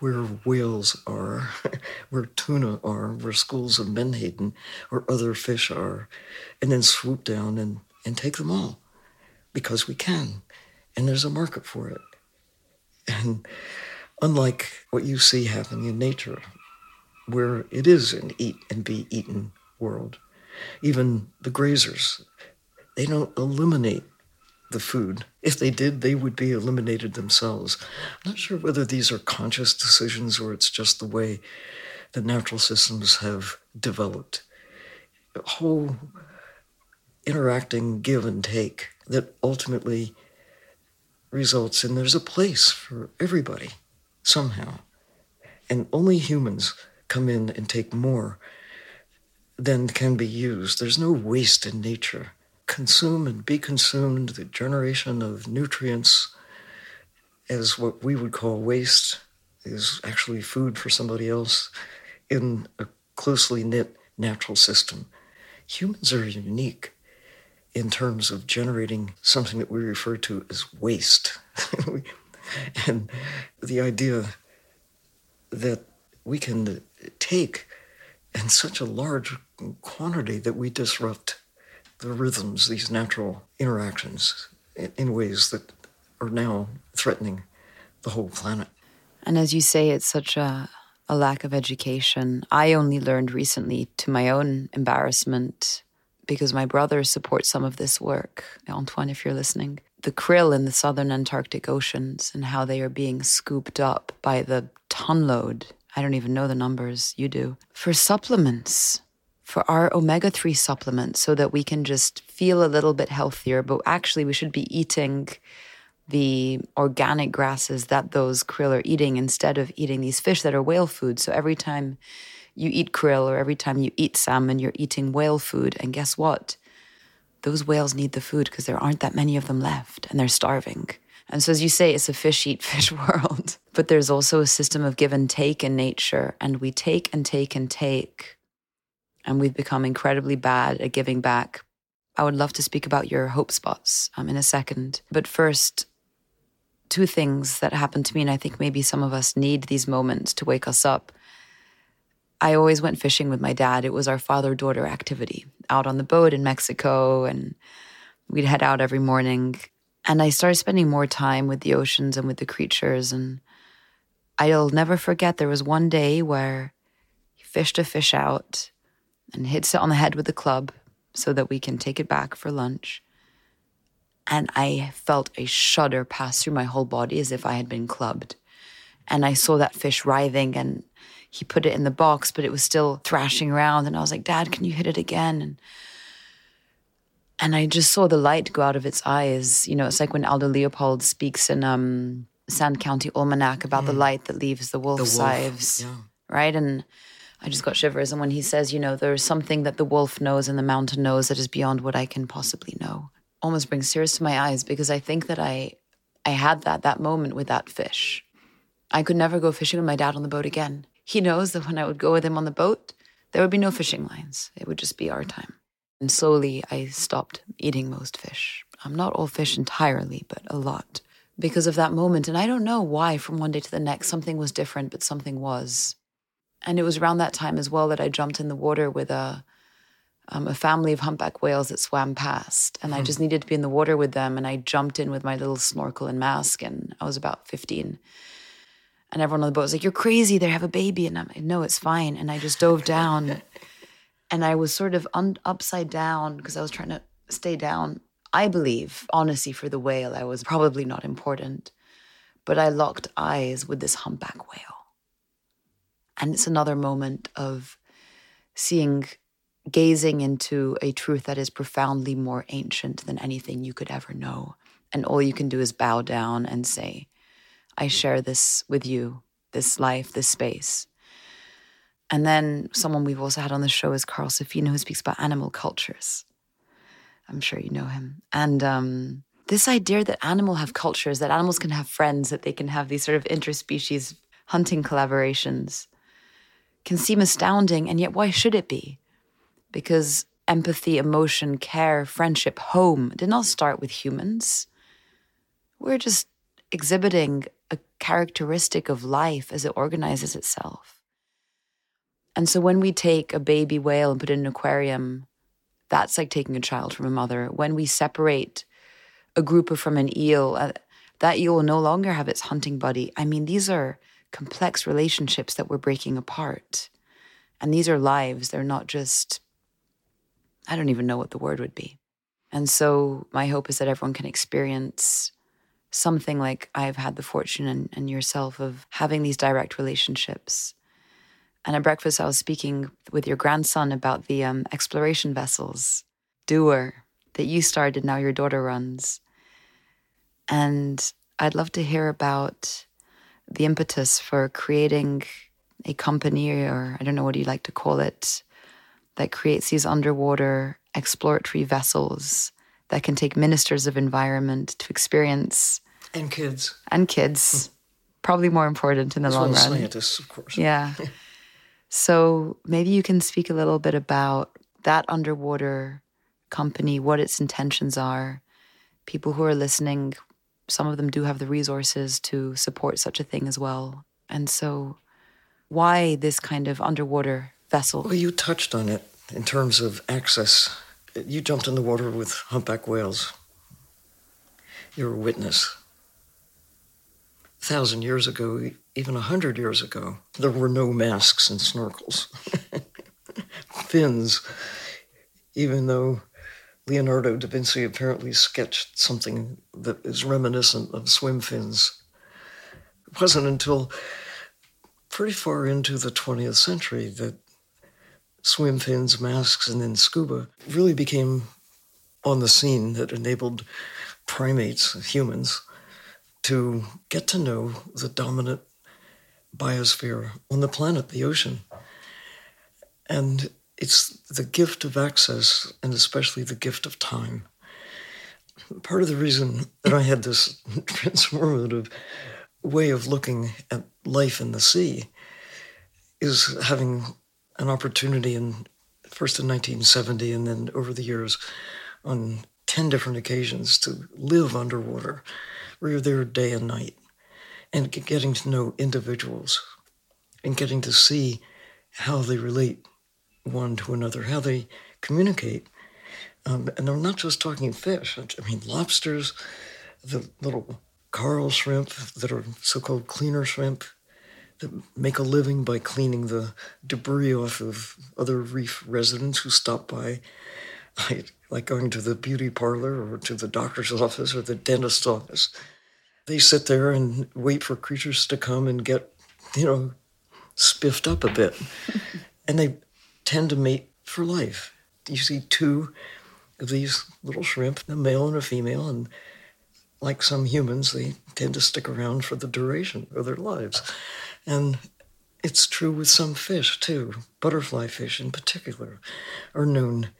where whales are, where tuna are, where schools of menhaden or other fish are, and then swoop down and, and take them all because we can. And there's a market for it. And unlike what you see happening in nature, where it is an eat and be eaten world, even the grazers, they don't eliminate the food. If they did, they would be eliminated themselves. I'm not sure whether these are conscious decisions or it's just the way the natural systems have developed. A whole interacting give and take that ultimately results in there's a place for everybody somehow. And only humans come in and take more than can be used. There's no waste in nature consume and be consumed, the generation of nutrients as what we would call waste is actually food for somebody else in a closely knit natural system. Humans are unique in terms of generating something that we refer to as waste. and the idea that we can take in such a large quantity that we disrupt the rhythms, these natural interactions, in ways that are now threatening the whole planet. And as you say, it's such a, a lack of education. I only learned recently, to my own embarrassment, because my brother supports some of this work. Antoine, if you're listening, the krill in the southern Antarctic oceans and how they are being scooped up by the tonload. I don't even know the numbers, you do. For supplements, for our omega 3 supplements so that we can just feel a little bit healthier. But actually, we should be eating the organic grasses that those krill are eating instead of eating these fish that are whale food. So every time you eat krill or every time you eat salmon, you're eating whale food. And guess what? Those whales need the food because there aren't that many of them left and they're starving. And so, as you say, it's a fish eat fish world. But there's also a system of give and take in nature. And we take and take and take. And we've become incredibly bad at giving back. I would love to speak about your hope spots um, in a second. But first, two things that happened to me. And I think maybe some of us need these moments to wake us up. I always went fishing with my dad. It was our father daughter activity out on the boat in Mexico. And we'd head out every morning and I started spending more time with the oceans and with the creatures. And I'll never forget there was one day where he fished a fish out and hits it on the head with the club so that we can take it back for lunch. And I felt a shudder pass through my whole body as if I had been clubbed. And I saw that fish writhing and he put it in the box, but it was still thrashing around. And I was like, Dad, can you hit it again? And and I just saw the light go out of its eyes. You know, it's like when Aldo Leopold speaks in um, Sand County Almanac about mm. the light that leaves the wolf's wolf, eyes, yeah. right? And I just got shivers. And when he says, you know, there's something that the wolf knows and the mountain knows that is beyond what I can possibly know, almost brings tears to my eyes because I think that I, I had that that moment with that fish. I could never go fishing with my dad on the boat again. He knows that when I would go with him on the boat, there would be no fishing lines. It would just be our time. And slowly I stopped eating most fish. I'm not all fish entirely, but a lot. Because of that moment. And I don't know why from one day to the next something was different, but something was. And it was around that time as well that I jumped in the water with a um, a family of humpback whales that swam past. And I hmm. just needed to be in the water with them. And I jumped in with my little snorkel and mask. And I was about 15. And everyone on the boat was like, You're crazy. They have a baby. And I'm like, No, it's fine. And I just dove down and I was sort of un- upside down because I was trying to stay down. I believe, honestly, for the whale, I was probably not important, but I locked eyes with this humpback whale. And it's another moment of seeing, gazing into a truth that is profoundly more ancient than anything you could ever know. And all you can do is bow down and say, I share this with you, this life, this space. And then someone we've also had on the show is Carl Safina, who speaks about animal cultures. I'm sure you know him. And um, this idea that animals have cultures, that animals can have friends, that they can have these sort of interspecies hunting collaborations can seem astounding. And yet, why should it be? Because empathy, emotion, care, friendship, home did not start with humans. We're just exhibiting a characteristic of life as it organizes itself. And so when we take a baby whale and put it in an aquarium, that's like taking a child from a mother. When we separate a grouper from an eel, uh, that eel will no longer have its hunting buddy. I mean, these are complex relationships that we're breaking apart. And these are lives. They're not just, I don't even know what the word would be. And so my hope is that everyone can experience something like I've had the fortune and, and yourself of having these direct relationships and at breakfast, I was speaking with your grandson about the um, exploration vessels, DOER, that you started, now your daughter runs. And I'd love to hear about the impetus for creating a company, or I don't know what you like to call it, that creates these underwater exploratory vessels that can take ministers of environment to experience. And kids. And kids. Hmm. Probably more important in the As long well run. Scientists, of course. Yeah. So maybe you can speak a little bit about that underwater company, what its intentions are. People who are listening, some of them do have the resources to support such a thing as well. And so, why this kind of underwater vessel? Well, you touched on it in terms of access. You jumped in the water with humpback whales. You're a witness A thousand years ago, even a hundred years ago, there were no masks and snorkels, fins, even though Leonardo da Vinci apparently sketched something that is reminiscent of swim fins. It wasn't until pretty far into the 20th century that swim fins, masks, and then scuba really became on the scene that enabled primates, humans, to get to know the dominant biosphere on the planet, the ocean. And it's the gift of access, and especially the gift of time. part of the reason that I had this transformative way of looking at life in the sea is having an opportunity in first in 1970 and then over the years on 10 different occasions to live underwater you're there day and night and getting to know individuals and getting to see how they relate one to another, how they communicate. Um, and they're not just talking fish. I mean, lobsters, the little coral shrimp that are so-called cleaner shrimp that make a living by cleaning the debris off of other reef residents who stop by, like, like going to the beauty parlor or to the doctor's office or the dentist's office. They sit there and wait for creatures to come and get, you know, spiffed up a bit. and they tend to mate for life. You see two of these little shrimp, a male and a female, and like some humans, they tend to stick around for the duration of their lives. And it's true with some fish too. Butterfly fish, in particular, are known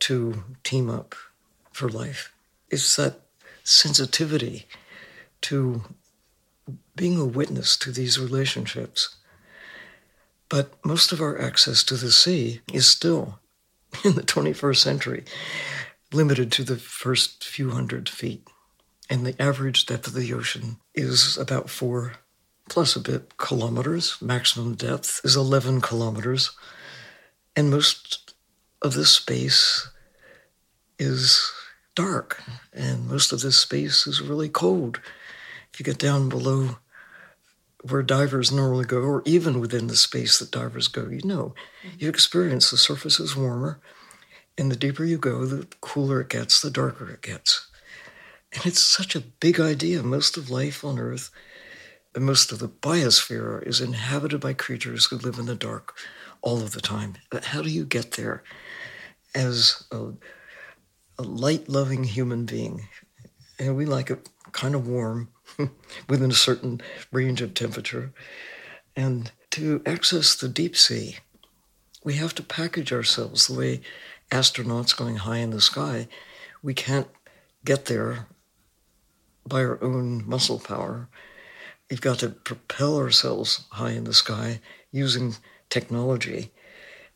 to team up for life. It's that sensitivity to being a witness to these relationships but most of our access to the sea is still, in the 21st century, limited to the first few hundred feet. And the average depth of the ocean is about four plus a bit kilometers. Maximum depth is 11 kilometers. And most of this space is dark, and most of this space is really cold. If you get down below where divers normally go, or even within the space that divers go, you know, mm-hmm. you experience the surface is warmer, and the deeper you go, the cooler it gets, the darker it gets. And it's such a big idea. Most of life on Earth, and most of the biosphere, is inhabited by creatures who live in the dark all of the time. But how do you get there as a, a light loving human being? And we like it kind of warm within a certain range of temperature. And to access the deep sea, we have to package ourselves the way astronauts going high in the sky. We can't get there by our own muscle power. We've got to propel ourselves high in the sky using technology.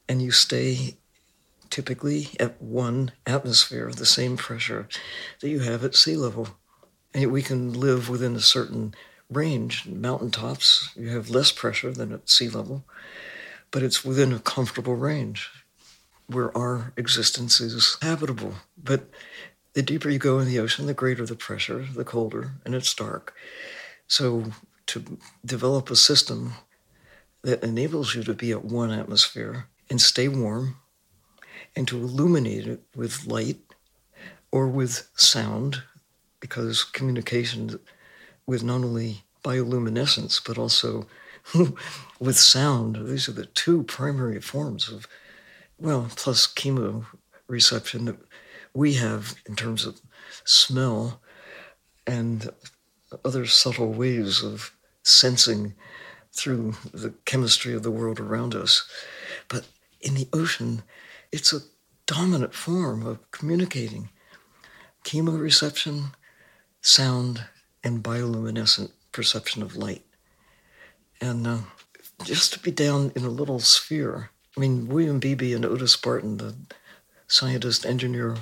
And you stay typically at one atmosphere, the same pressure that you have at sea level we can live within a certain range. Mountaintops, you have less pressure than at sea level, but it's within a comfortable range where our existence is habitable. But the deeper you go in the ocean, the greater the pressure, the colder, and it's dark. So to develop a system that enables you to be at one atmosphere and stay warm and to illuminate it with light or with sound because communication with not only bioluminescence but also with sound, these are the two primary forms of, well, plus chemo reception that we have in terms of smell and other subtle ways of sensing through the chemistry of the world around us. But in the ocean, it's a dominant form of communicating. Chemoreception sound and bioluminescent perception of light. And uh, just to be down in a little sphere. I mean, William Beebe and Otis Barton, the scientist engineer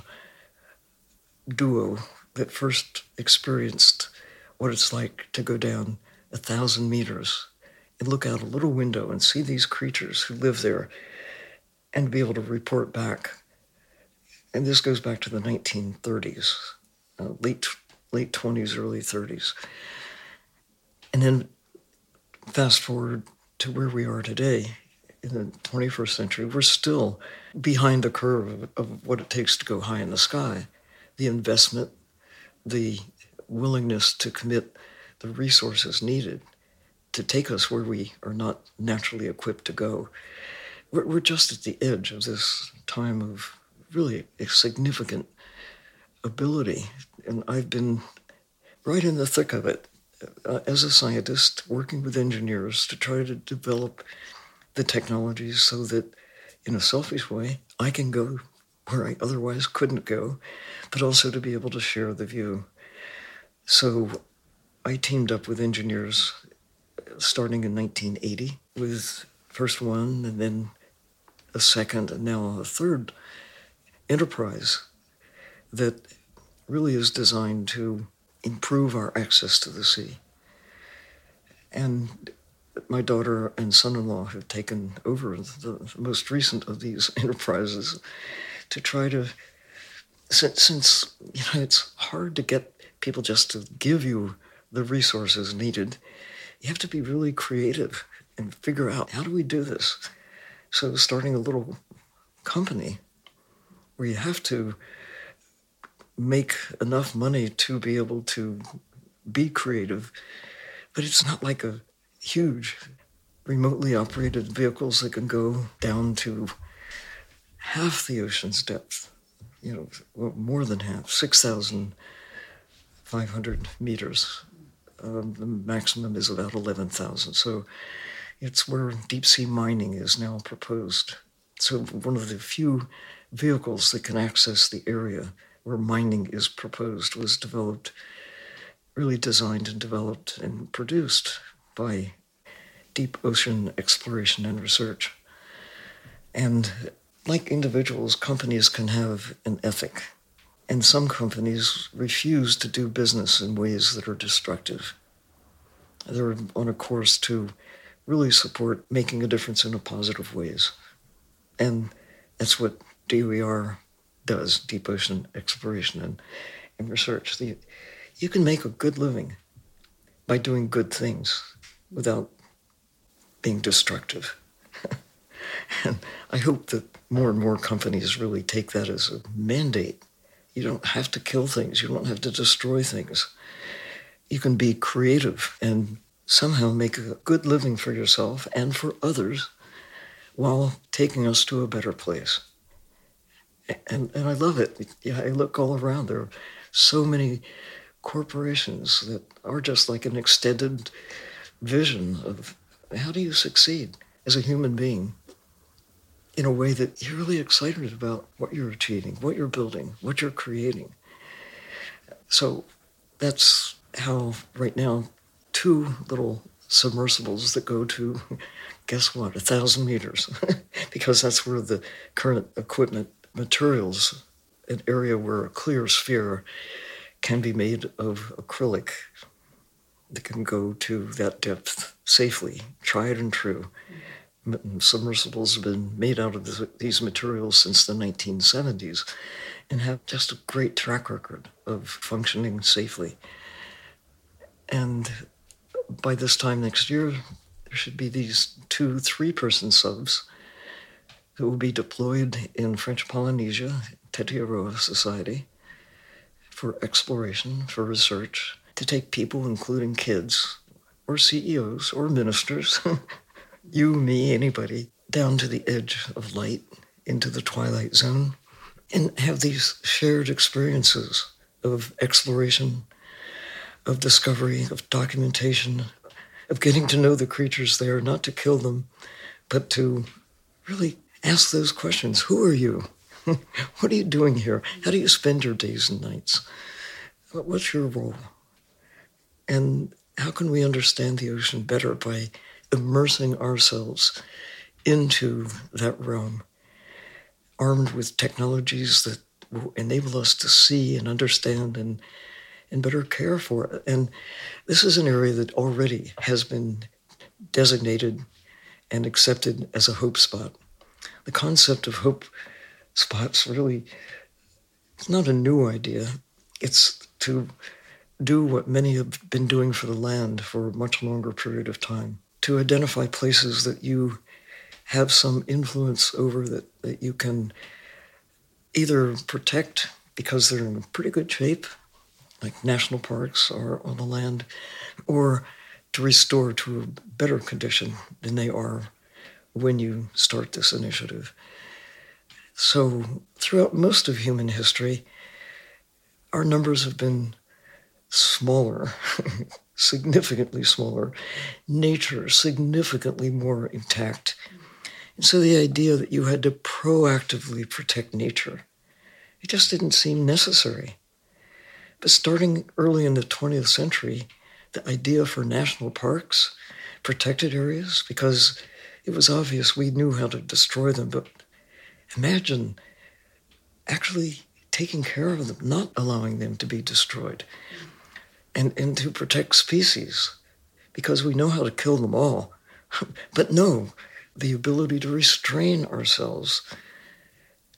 duo that first experienced what it's like to go down a thousand meters and look out a little window and see these creatures who live there and be able to report back. And this goes back to the 1930s, uh, late late 20s, early 30s. And then fast forward to where we are today in the 21st century, we're still behind the curve of, what it takes to go high in the sky. The investment, the willingness to commit the resources needed to take us where we are not naturally equipped to go. We're, just at the edge of this time of really significant ability and I've been right in the thick of it uh, as a scientist, working with engineers to try to develop the technologies so that, in a selfish way, I can go where I otherwise couldn't go, but also to be able to share the view. So I teamed up with engineers starting in 1980 with first one and then a second and now a third enterprise that really is designed to improve our access to the sea. And my daughter and son-in-law have taken over the most recent of these enterprises to try to since, since you know it's hard to get people just to give you the resources needed you have to be really creative and figure out how do we do this so starting a little company where you have to make enough money to be able to be creative but it's not like a huge remotely operated vehicles that can go down to half the ocean's depth, you know, more than half, 6,500 meters. Um, the maximum is about 11,000. So it's where deep sea mining is now proposed. So one of the few vehicles that can access the area where mining is proposed was developed, really designed and developed and produced by deep ocean exploration and research. And like individuals, companies can have an ethic. And some companies refuse to do business in ways that are destructive. They're on a course to really support making a difference in a positive ways. And that's what DOER does, deep ocean exploration and, and research. The, you can make a good living by doing good things without being destructive. and I hope that more and more companies really take that as a mandate. You don't have to kill things, you don't have to destroy things. You can be creative and somehow make a good living for yourself and for others while taking us to a better place. And, and I love it. Yeah, I look all around. There are so many corporations that are just like an extended vision of how do you succeed as a human being in a way that you're really excited about what you're achieving, what you're building, what you're creating. So that's how right now two little submersibles that go to guess what a thousand meters because that's where the current equipment materials an area where a clear sphere can be made of acrylic that can go to that depth safely, tried and true. Submersibles have been made out of these materials since the 1970s and have just a great track record of functioning safely. And by this time next year, there should be these two three person subs that will be deployed in French Polynesia, Tetiaroa Society, for exploration, for research, to take people, including kids, or CEOs, or ministers, you, me, anybody, down to the edge of light into the twilight zone and have these shared experiences of exploration, of discovery, of documentation, of getting to know the creatures there, not to kill them, but to really ask those questions Who are you? what are you doing here? How do you spend your days and nights? What's your role? And how can we understand the ocean better by immersing ourselves into that realm, armed with technologies that will enable us to see and understand and and better care for it. And this is an area that already has been designated and accepted as a hope spot. The concept of hope spots really it's not a new idea. It's to do what many have been doing for the land for a much longer period of time to identify places that you have some influence over that, that you can either protect because they're in pretty good shape, like national parks are on the land, or to restore to a better condition than they are when you start this initiative. So, throughout most of human history, our numbers have been smaller, significantly smaller, nature significantly more intact. And so the idea that you had to proactively protect nature It just didn't seem necessary. But starting early in the 20th century, the idea for national parks, protected areas, because it was obvious we knew how to destroy them, but imagine actually taking care of them, not allowing them to be destroyed, and, and to protect species, because we know how to kill them all. but no, the ability to restrain ourselves,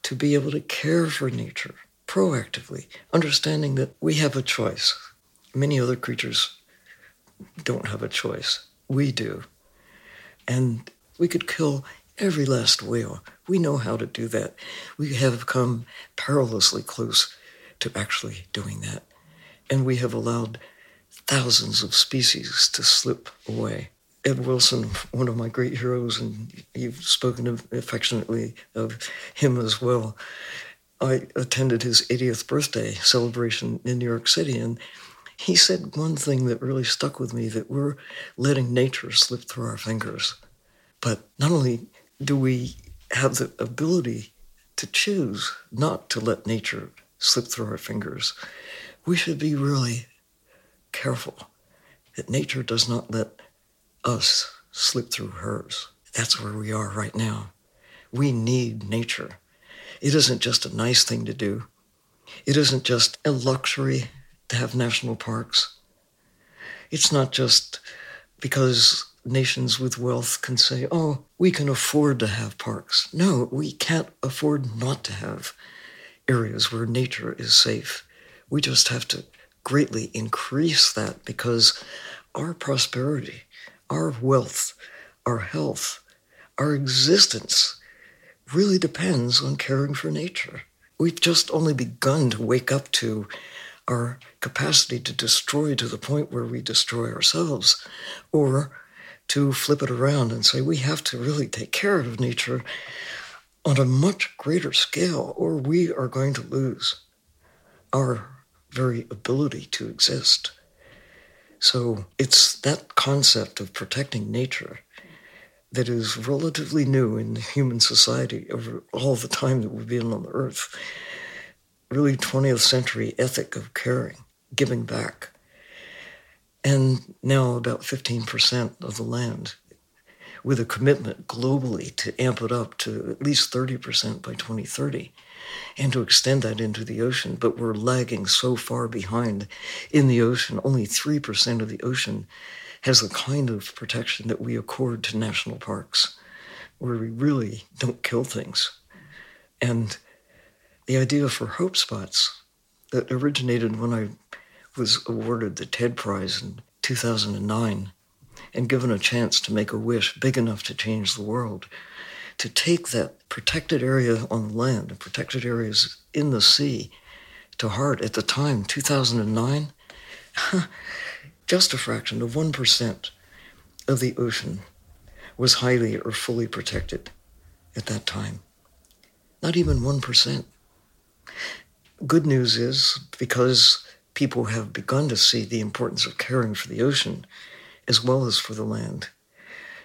to be able to care for nature proactively, understanding that we have a choice. Many other creatures don't have a choice. We do. And we could kill every last whale. We know how to do that. We have come perilously close to actually doing that. And we have allowed thousands of species to slip away. Ed Wilson, one of my great heroes, and you've spoken affectionately of him as well. I attended his 80th birthday celebration in New York City, and he said one thing that really stuck with me that we're letting nature slip through our fingers. But not only do we have the ability to choose not to let nature slip through our fingers, we should be really careful that nature does not let us slip through hers. That's where we are right now. We need nature. It isn't just a nice thing to do. It isn't just a luxury to have national parks. It's not just because nations with wealth can say, oh, we can afford to have parks. No, we can't afford not to have areas where nature is safe. We just have to greatly increase that because our prosperity, our wealth, our health, our existence really depends on caring for nature. We've just only begun to wake up to our capacity to destroy to the point where we destroy ourselves, or to flip it around and say we have to really take care of nature on a much greater scale, or we are going to lose our very ability to exist. So it's that concept of protecting nature that is relatively new in human society over all the time that we've been on the Earth. Really, 20th century ethic of caring, giving back. And now about 15% of the land with a commitment globally to amp it up to at least 30% by 2030 and to extend that into the ocean. But we're lagging so far behind in the ocean. Only 3% of the ocean has the kind of protection that we accord to national parks, where we really don't kill things. And the idea for hope spots that originated when I was awarded the TED Prize in 2009 and given a chance to make a wish big enough to change the world, to take that protected area on land and protected areas in the sea to heart at the time, 2009, just a fraction of 1% of the ocean was highly or fully protected at that time. Not even 1%. Good news is because people have begun to see the importance of caring for the ocean as well as for the land.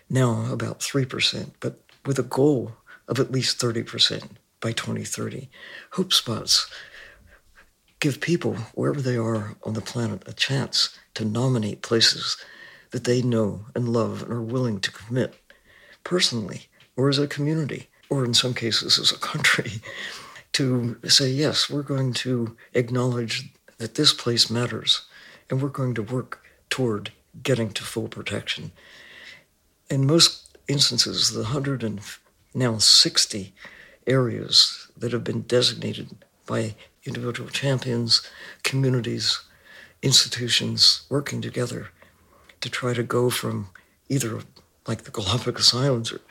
Now about 3%, but with a goal of at least 30% by 2030. Hope spots give people, wherever they are on the planet, a chance to nominate places that they know and love and are willing to commit personally or as a community or in some cases as a country to say, yes, we're going to acknowledge that this place matters and we're going to work toward getting to full protection. In most instances, the 100 and now 60 areas that have been designated by individual champions, communities, institutions working together to try to go from either like the Galapagos Islands are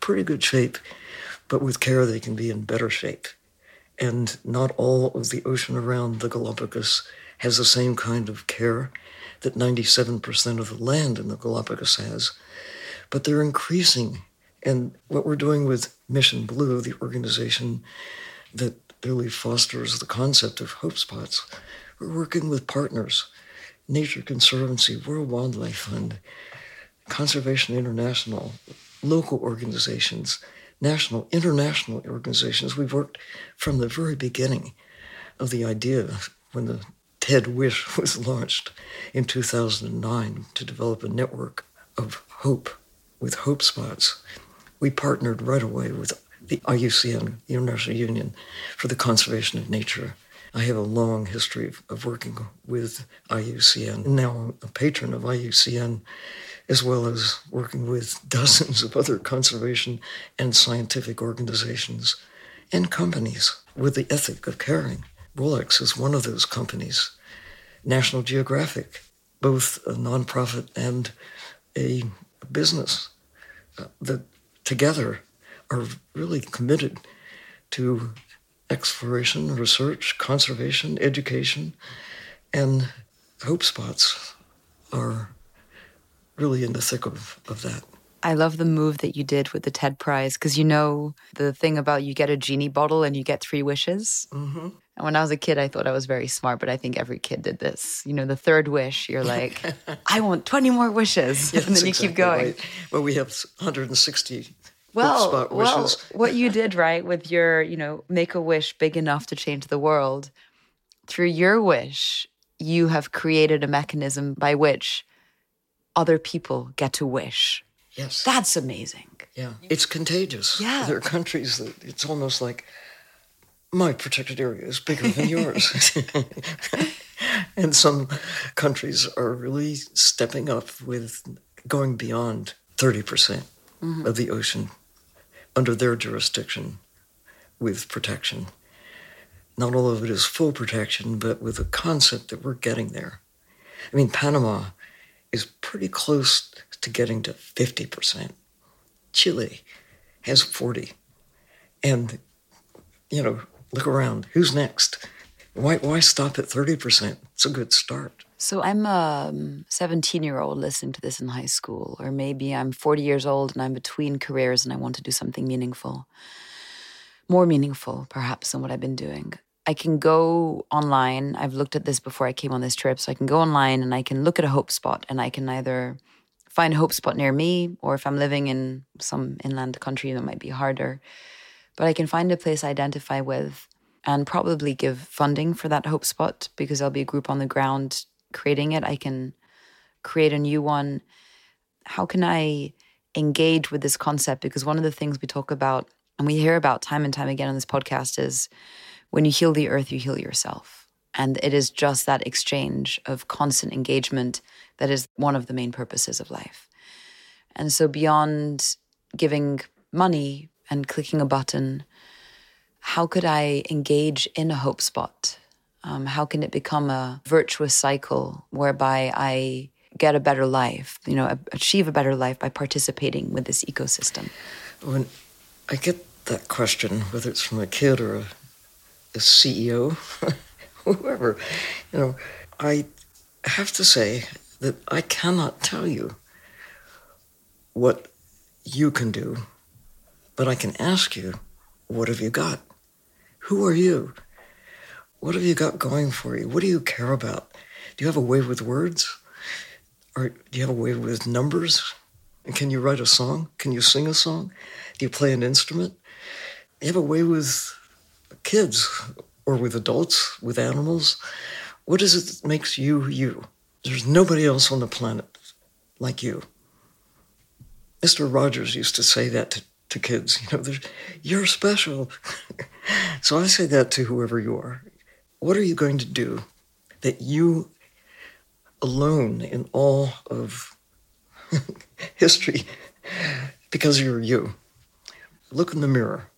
pretty good shape, but with care they can be in better shape. And not all of the ocean around the Galapagos has the same kind of care that 97% of the land in the Galapagos has, but they're increasing. And what we're doing with Mission Blue, the organization that really fosters the concept of hope spots, we're working with partners, Nature Conservancy, World Wildlife Fund, Conservation International, local organizations, national, international organizations. We've worked from the very beginning of the idea when the TED Wish was launched in 2009 to develop a network of hope with hope spots. We partnered right away with the IUCN, the International Union for the Conservation of Nature. I have a long history of, of working with IUCN. Now I'm a patron of IUCN, as well as working with dozens of other conservation and scientific organizations and companies with the ethic of caring. Rolex is one of those companies. National Geographic, both a nonprofit and a business uh, that together are really committed to exploration, research, conservation, education, and hope spots are really in the thick of, of that. I love the move that you did with the TED Prize because you know the thing about you get a genie bottle and you get three wishes. Mm-hmm. And when I was a kid, I thought I was very smart, but I think every kid did this. You know, the third wish, you're like, I want 20 more wishes. Yes, and then you exactly keep going. Right. Well, we have 160 well, well, what you did right with your, you know, make a wish big enough to change the world. Through your wish, you have created a mechanism by which other people get to wish. Yes. That's amazing. Yeah. It's contagious. Yeah. There are countries that it's almost like my protected area is bigger than yours. and some countries are really stepping up with going beyond 30% mm-hmm. of the ocean under their jurisdiction with protection. Not all of it is full protection, but with a concept that we're getting there. I mean, Panama is pretty close to getting to 50%. Chile has 40. And, you know, look around. Who's next? Why, why stop at 30%? It's a good start. So I'm um, a 17 year old listening to this in high school, or maybe I'm 40 years old and I'm between careers and I want to do something meaningful, more meaningful perhaps than what I've been doing. I can go online. I've looked at this before I came on this trip, so I can go online and I can look at a hope spot and I can either find a hope spot near me, or if I'm living in some inland country, that might be harder. But I can find a place I identify with and probably give funding for that hope spot because there'll be a group on the ground creating it. I can create a new one. How can I engage with this concept? Because one of the things we talk about and we hear about time and time again on this podcast is when you heal the earth, you heal yourself. And it is just that exchange of constant engagement that is one of the main purposes of life. And so, beyond giving money and clicking a button, how could I engage in a hope spot? Um, how can it become a virtuous cycle whereby I get a better life, you know, achieve a better life by participating with this ecosystem? When I get that question, whether it's from a kid or a, a CEO, whoever, you know, I have to say that I cannot tell you what you can do, but I can ask you, what have you got? Who are you? What have you got going for you? What do you care about? Do you have a way with words? Or do you have a way with numbers? And can you write a song? Can you sing a song? Do you play an instrument? Do you have a way with kids or with adults, with animals? What is it that makes you you? There's nobody else on the planet like you. Mr. Rogers used to say that to, to kids, you know, you're special. so I say that to whoever you are. What are you going to do that you alone in all of history, because you're you, look in the mirror,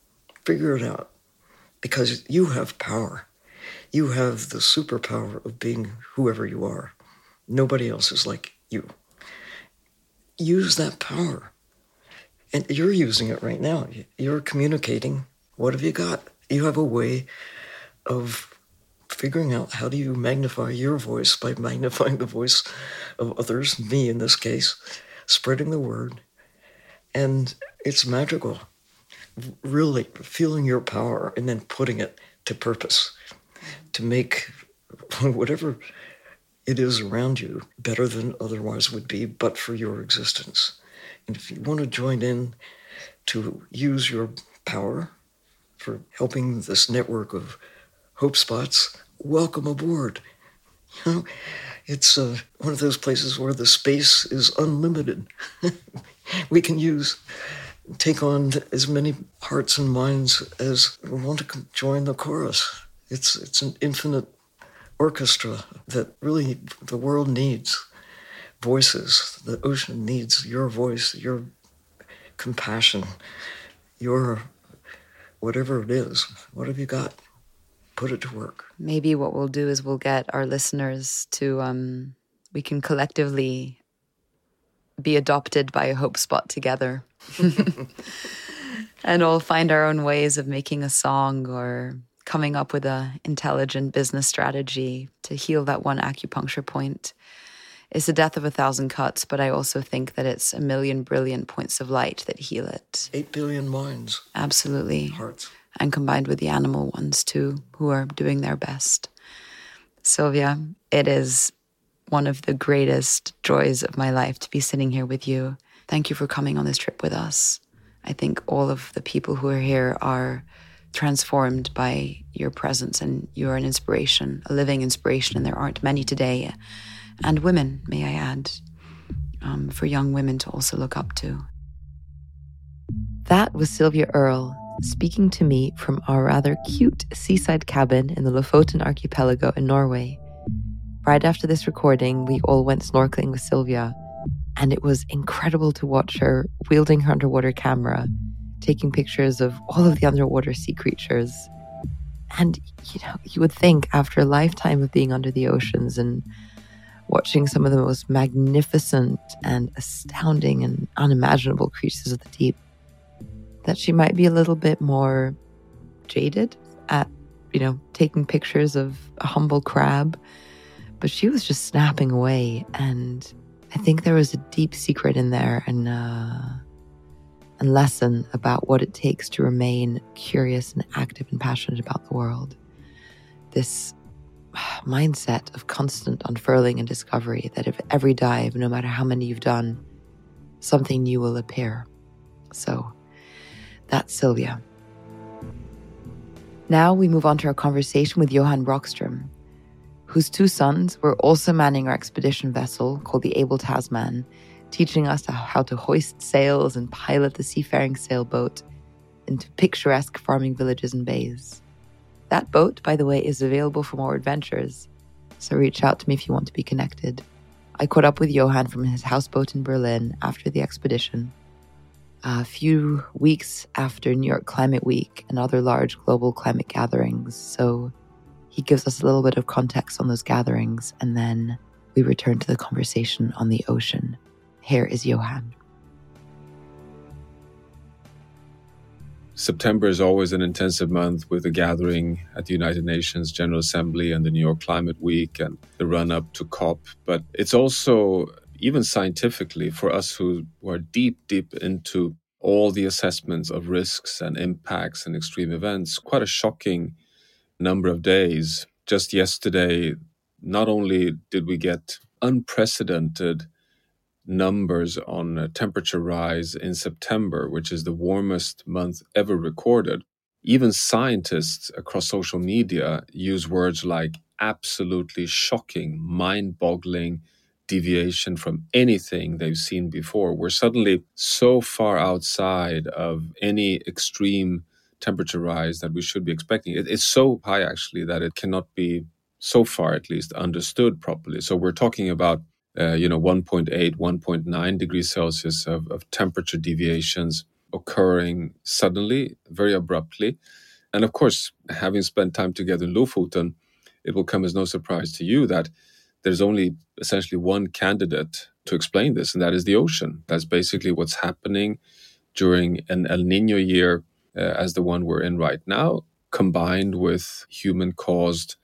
figure it out, because you have power. You have the superpower of being whoever you are. Nobody else is like you. Use that power. And you're using it right now. You're communicating. What have you got? You have a way of figuring out how do you magnify your voice by magnifying the voice of others, me in this case, spreading the word. And it's magical. Really feeling your power and then putting it to purpose to make whatever it is around you better than otherwise would be, but for your existence. And if you want to join in to use your power for helping this network of hope spots, welcome aboard. You know, it's uh, one of those places where the space is unlimited. we can use, take on as many hearts and minds as want to join the chorus. It's it's an infinite orchestra that really the world needs voices. The ocean needs your voice, your compassion, your whatever it is. What have you got? Put it to work. Maybe what we'll do is we'll get our listeners to, um, we can collectively be adopted by a hope spot together. and all find our own ways of making a song or coming up with a intelligent business strategy to heal that one acupuncture point. It's the death of a thousand cuts, but I also think that it's a million brilliant points of light that heal it. Eight billion minds. Absolutely. Hearts. And combined with the animal ones too, who are doing their best. Sylvia, it is one of the greatest joys of my life to be sitting here with you. Thank you for coming on this trip with us. I think all of the people who are here are transformed by your presence and you're an inspiration, a living inspiration, and there aren't many today. And women, may I add, um, for young women to also look up to. That was Sylvia Earle speaking to me from our rather cute seaside cabin in the Lofoten archipelago in Norway. Right after this recording, we all went snorkeling with Sylvia, and it was incredible to watch her wielding her underwater camera taking pictures of all of the underwater sea creatures. And, you know, you would think after a lifetime of being under the oceans and watching some of the most magnificent and astounding and unimaginable creatures of the deep, that she might be a little bit more jaded at, you know, taking pictures of a humble crab. But she was just snapping away. And I think there was a deep secret in there. And, uh, and lesson about what it takes to remain curious and active and passionate about the world. This mindset of constant unfurling and discovery that if every dive, no matter how many you've done, something new will appear. So that's Sylvia. Now we move on to our conversation with Johan Rockström, whose two sons were also manning our expedition vessel called the Abel Tasman teaching us how to hoist sails and pilot the seafaring sailboat into picturesque farming villages and bays. That boat, by the way, is available for more adventures, so reach out to me if you want to be connected. I caught up with Johan from his houseboat in Berlin after the expedition. A few weeks after New York Climate Week and other large global climate gatherings, so he gives us a little bit of context on those gatherings, and then we return to the conversation on the ocean. Here is Johan. September is always an intensive month with a gathering at the United Nations General Assembly and the New York Climate Week and the run up to COP. But it's also, even scientifically, for us who are deep, deep into all the assessments of risks and impacts and extreme events, quite a shocking number of days. Just yesterday, not only did we get unprecedented numbers on temperature rise in September, which is the warmest month ever recorded, even scientists across social media use words like absolutely shocking, mind boggling deviation from anything they've seen before. We're suddenly so far outside of any extreme temperature rise that we should be expecting. It, it's so high, actually, that it cannot be, so far at least, understood properly. So we're talking about uh, you know 1.8 1.9 degrees celsius of, of temperature deviations occurring suddenly very abruptly and of course having spent time together in lofoten it will come as no surprise to you that there's only essentially one candidate to explain this and that is the ocean. That's basically what's happening during an el nino year uh, as the one we're in right now combined with human caused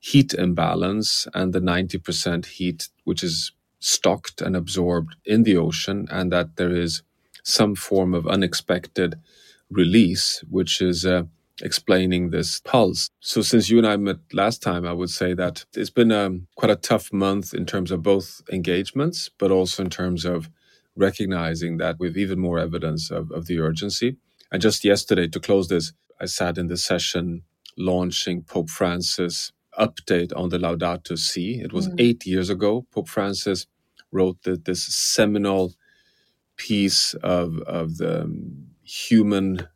heat imbalance and the 90% heat which is stocked and absorbed in the ocean, and that there is some form of unexpected release, which is uh, explaining this pulse. So, since you and I met last time, I would say that it's been um, quite a tough month in terms of both engagements, but also in terms of recognizing that with even more evidence of, of the urgency. And just yesterday, to close this, I sat in the session launching Pope Francis' update on the Laudato Si. It was mm. eight years ago. Pope Francis wrote the, this seminal piece of, of the um, human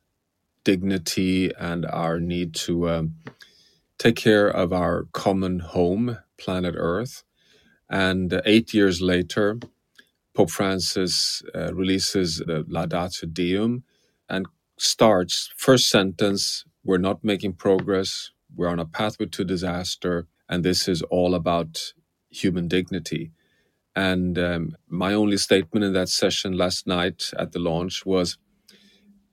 dignity and our need to um, take care of our common home, planet Earth. And eight years later, Pope Francis uh, releases the Laudato Deum and starts first sentence we're not making progress we're on a pathway to disaster and this is all about human dignity and um, my only statement in that session last night at the launch was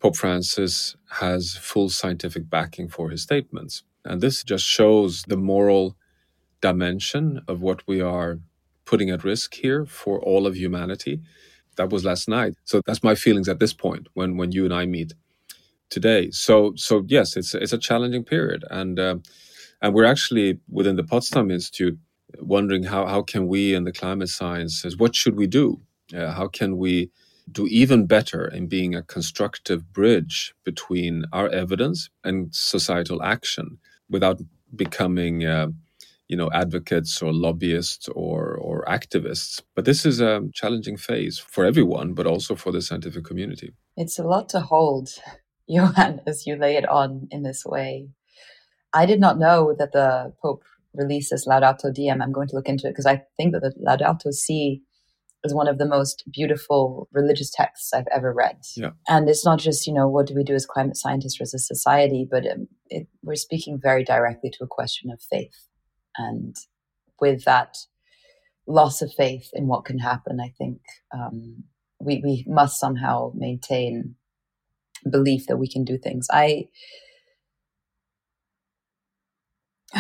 Pope Francis has full scientific backing for his statements. And this just shows the moral dimension of what we are putting at risk here for all of humanity. That was last night. So that's my feelings at this point when, when you and I meet today. So so yes, it's it's a challenging period, and uh, and we're actually within the Potsdam Institute wondering how how can we in the climate sciences what should we do? Uh, how can we do even better in being a constructive bridge between our evidence and societal action without becoming uh, you know advocates or lobbyists or or activists. But this is a challenging phase for everyone but also for the scientific community. It's a lot to hold johan as you lay it on in this way. I did not know that the pope releases laudato Deum. I'm going to look into it because i think that the laudato si is one of the most beautiful religious texts I've ever read. Yeah. And it's not just, you know, what do we do as climate scientists or as a society, but um, it, we're speaking very directly to a question of faith. And with that loss of faith in what can happen, I think um, we, we must somehow maintain belief that we can do things. I,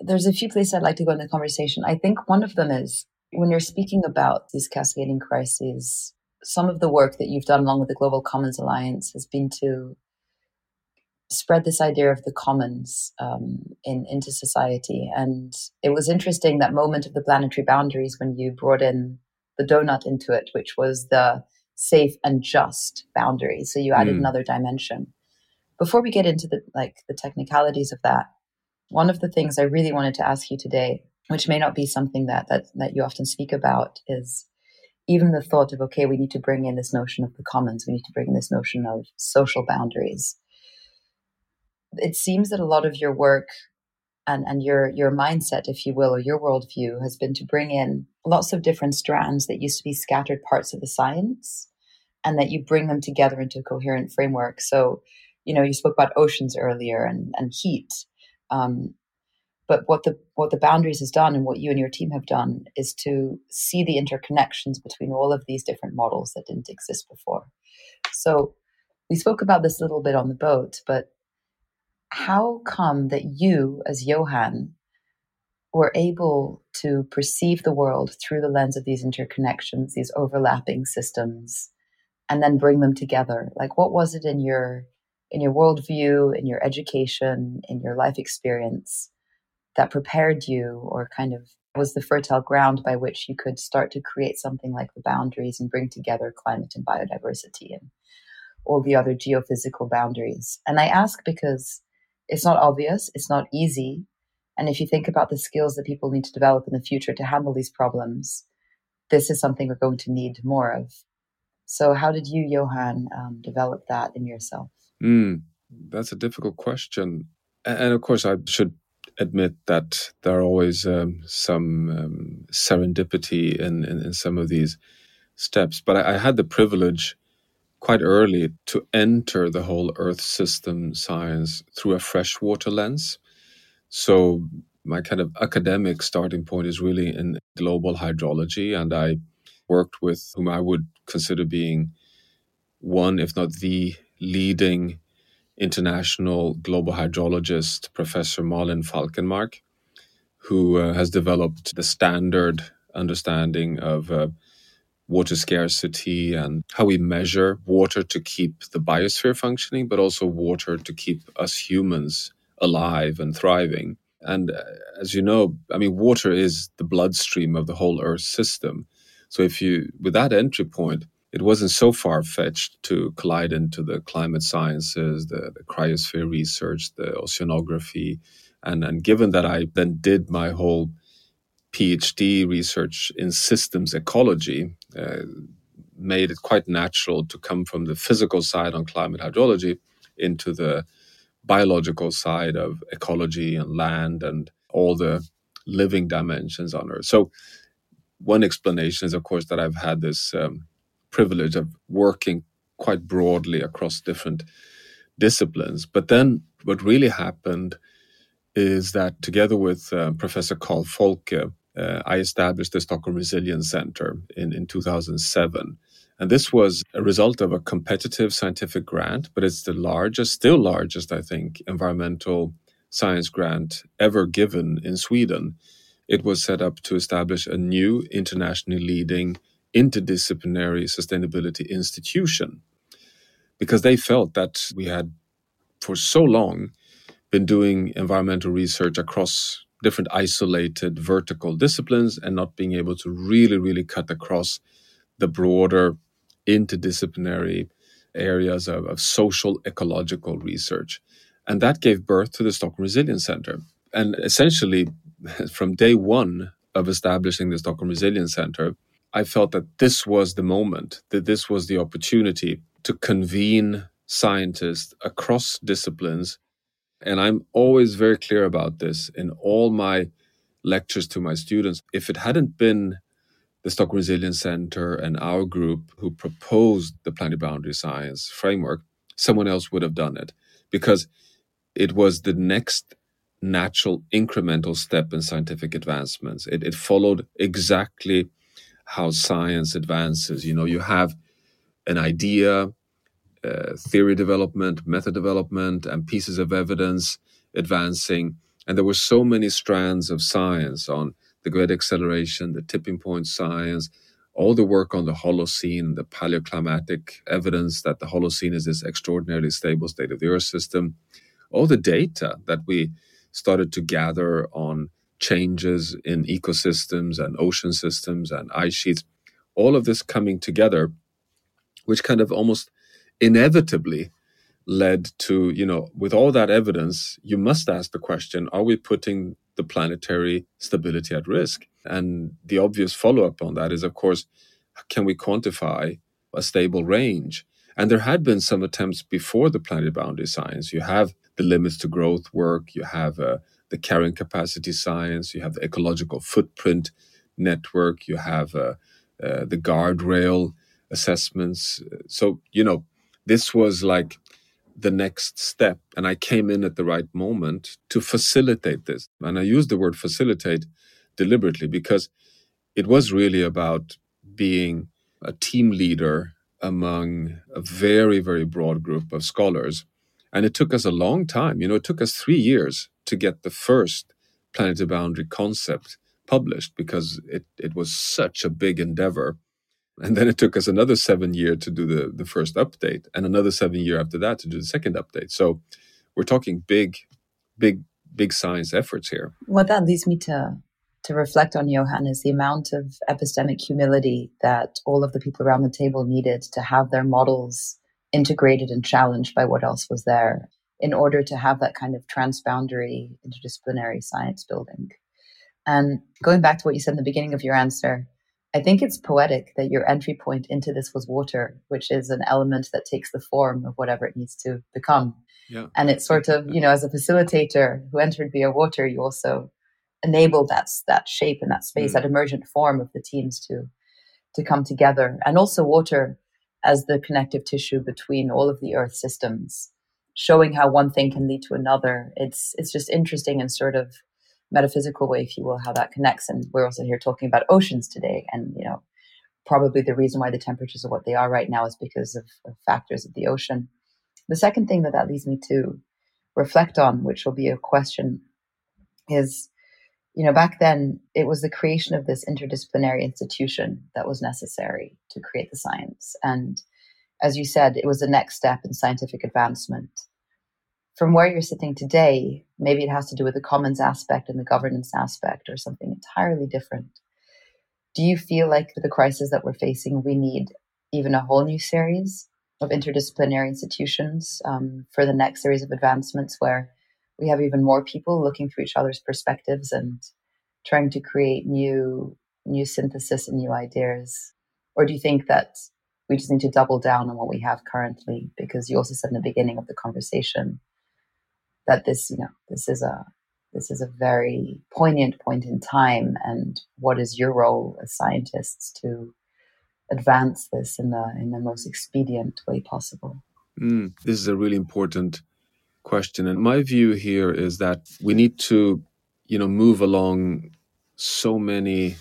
there's a few places I'd like to go in the conversation. I think one of them is when you're speaking about these cascading crises, some of the work that you've done along with the Global Commons Alliance has been to spread this idea of the commons um, in, into society. And it was interesting that moment of the planetary boundaries when you brought in the donut into it, which was the safe and just boundary. So you added mm. another dimension. Before we get into the like the technicalities of that, one of the things I really wanted to ask you today which may not be something that, that, that you often speak about, is even the thought of, okay, we need to bring in this notion of the commons, we need to bring in this notion of social boundaries. It seems that a lot of your work and, and your, your mindset, if you will, or your worldview has been to bring in lots of different strands that used to be scattered parts of the science and that you bring them together into a coherent framework. So, you know, you spoke about oceans earlier and, and heat. Um, but what the what the boundaries has done and what you and your team have done is to see the interconnections between all of these different models that didn't exist before. So we spoke about this a little bit on the boat, but how come that you, as Johan, were able to perceive the world through the lens of these interconnections, these overlapping systems, and then bring them together? Like, what was it in your in your worldview, in your education, in your life experience that prepared you or kind of was the fertile ground by which you could start to create something like the boundaries and bring together climate and biodiversity and all the other geophysical boundaries. And I ask because it's not obvious, it's not easy. And if you think about the skills that people need to develop in the future to handle these problems, this is something we're going to need more of. So, how did you, Johan, um, develop that in yourself? Mm, that's a difficult question. And of course, I should admit that there are always um, some um, serendipity in, in, in, some of these steps. But I, I, had the privilege quite early to enter the whole Earth system science through a freshwater lens. So my kind of academic starting point is really in global hydrology, and I worked with whom I would consider being one, if not the leading international global hydrologist, Professor Malin Falkenmark, who uh, has developed the standard understanding of uh, water scarcity and how we measure water to keep the biosphere functioning, but also water to keep us humans alive and thriving. And uh, as you know, I mean, water is the bloodstream of the whole Earth system. So if you, with that entry point, it wasn't so far fetched to collide into the climate sciences, the, the cryosphere research, the oceanography. And, and given that I then did my whole PhD research in systems ecology, uh, made it quite natural to come from the physical side on climate hydrology into the biological side of ecology and land and all the living dimensions on Earth. So, one explanation is, of course, that I've had this um, privilege of working quite broadly across different disciplines. But then what really happened is that together with uh, Professor Carl Folke, uh, I established the Stockholm Resilience Center in, in 2007. And this was a result of a competitive scientific grant, but it's the largest, still largest, I think, environmental science grant ever given in Sweden. It was set up to establish a new internationally leading interdisciplinary sustainability institution because they felt that we had for so long been doing environmental research across different isolated vertical disciplines and not being able to really, really cut across the broader interdisciplinary areas of, of social ecological research. And that gave birth to the Stockholm Resilience Center. And essentially, from day one of establishing the Stockholm Resilience Center, I felt that this was the moment, that this was the opportunity to convene scientists across disciplines. And I'm always very clear about this in all my lectures to my students. If it hadn't been the Stockholm Resilience Center and our group who proposed the planetary boundary science framework, someone else would have done it because it was the next natural incremental step in scientific advancements. It, it followed exactly how science advances. You know, you have an idea, uh, theory development, method development, and pieces of evidence advancing. And there were so many strands of science on the great acceleration, the tipping point science, all the work on the Holocene, the paleoclimatic evidence that the Holocene is this extraordinarily stable state of the Earth system, all the data that we started to gather on changes in ecosystems and ocean systems and ice sheets, all of this coming together, which kind of almost inevitably led to, you know, with all that evidence, you must ask the question are we putting the planetary stability at risk? And the obvious follow up on that is, of course, can we quantify a stable range? And there had been some attempts before the planetary boundary science. You have the limits to growth work, you have uh, the carrying capacity science, you have the ecological footprint network, you have uh, uh, the guardrail assessments. So, you know, this was like the next step. And I came in at the right moment to facilitate this. And I use the word facilitate deliberately because it was really about being a team leader among a very, very broad group of scholars. And it took us a long time. You know, it took us three years to get the first planetary boundary concept published because it, it was such a big endeavor. And then it took us another seven year to do the, the first update and another seven year after that to do the second update. So we're talking big, big, big science efforts here. What that leads me to to reflect on Johan is the amount of epistemic humility that all of the people around the table needed to have their models integrated and challenged by what else was there in order to have that kind of transboundary interdisciplinary science building. And going back to what you said in the beginning of your answer, I think it's poetic that your entry point into this was water, which is an element that takes the form of whatever it needs to become. Yeah. And it's sort of, you know, as a facilitator who entered via water, you also enabled that, that shape and that space, mm. that emergent form of the teams to, to come together. And also water as the connective tissue between all of the earth systems, showing how one thing can lead to another. It's, it's just interesting and sort of metaphysical way, if you will, how that connects. And we're also here talking about oceans today. And, you know, probably the reason why the temperatures are what they are right now is because of, of factors of the ocean. The second thing that that leads me to reflect on, which will be a question, is, you know, back then it was the creation of this interdisciplinary institution that was necessary to create the science. And as you said, it was the next step in scientific advancement from where you're sitting today, maybe it has to do with the commons aspect and the governance aspect or something entirely different. Do you feel like the crisis that we're facing, we need even a whole new series of interdisciplinary institutions um, for the next series of advancements where we have even more people looking through each other's perspectives and trying to create new new synthesis and new ideas or do you think that we just need to double down on what we have currently because you also said in the beginning of the conversation that this you know this is a this is a very poignant point in time and what is your role as scientists to advance this in the in the most expedient way possible? Mm, this is a really important question and my view here is that we need to you know move along so many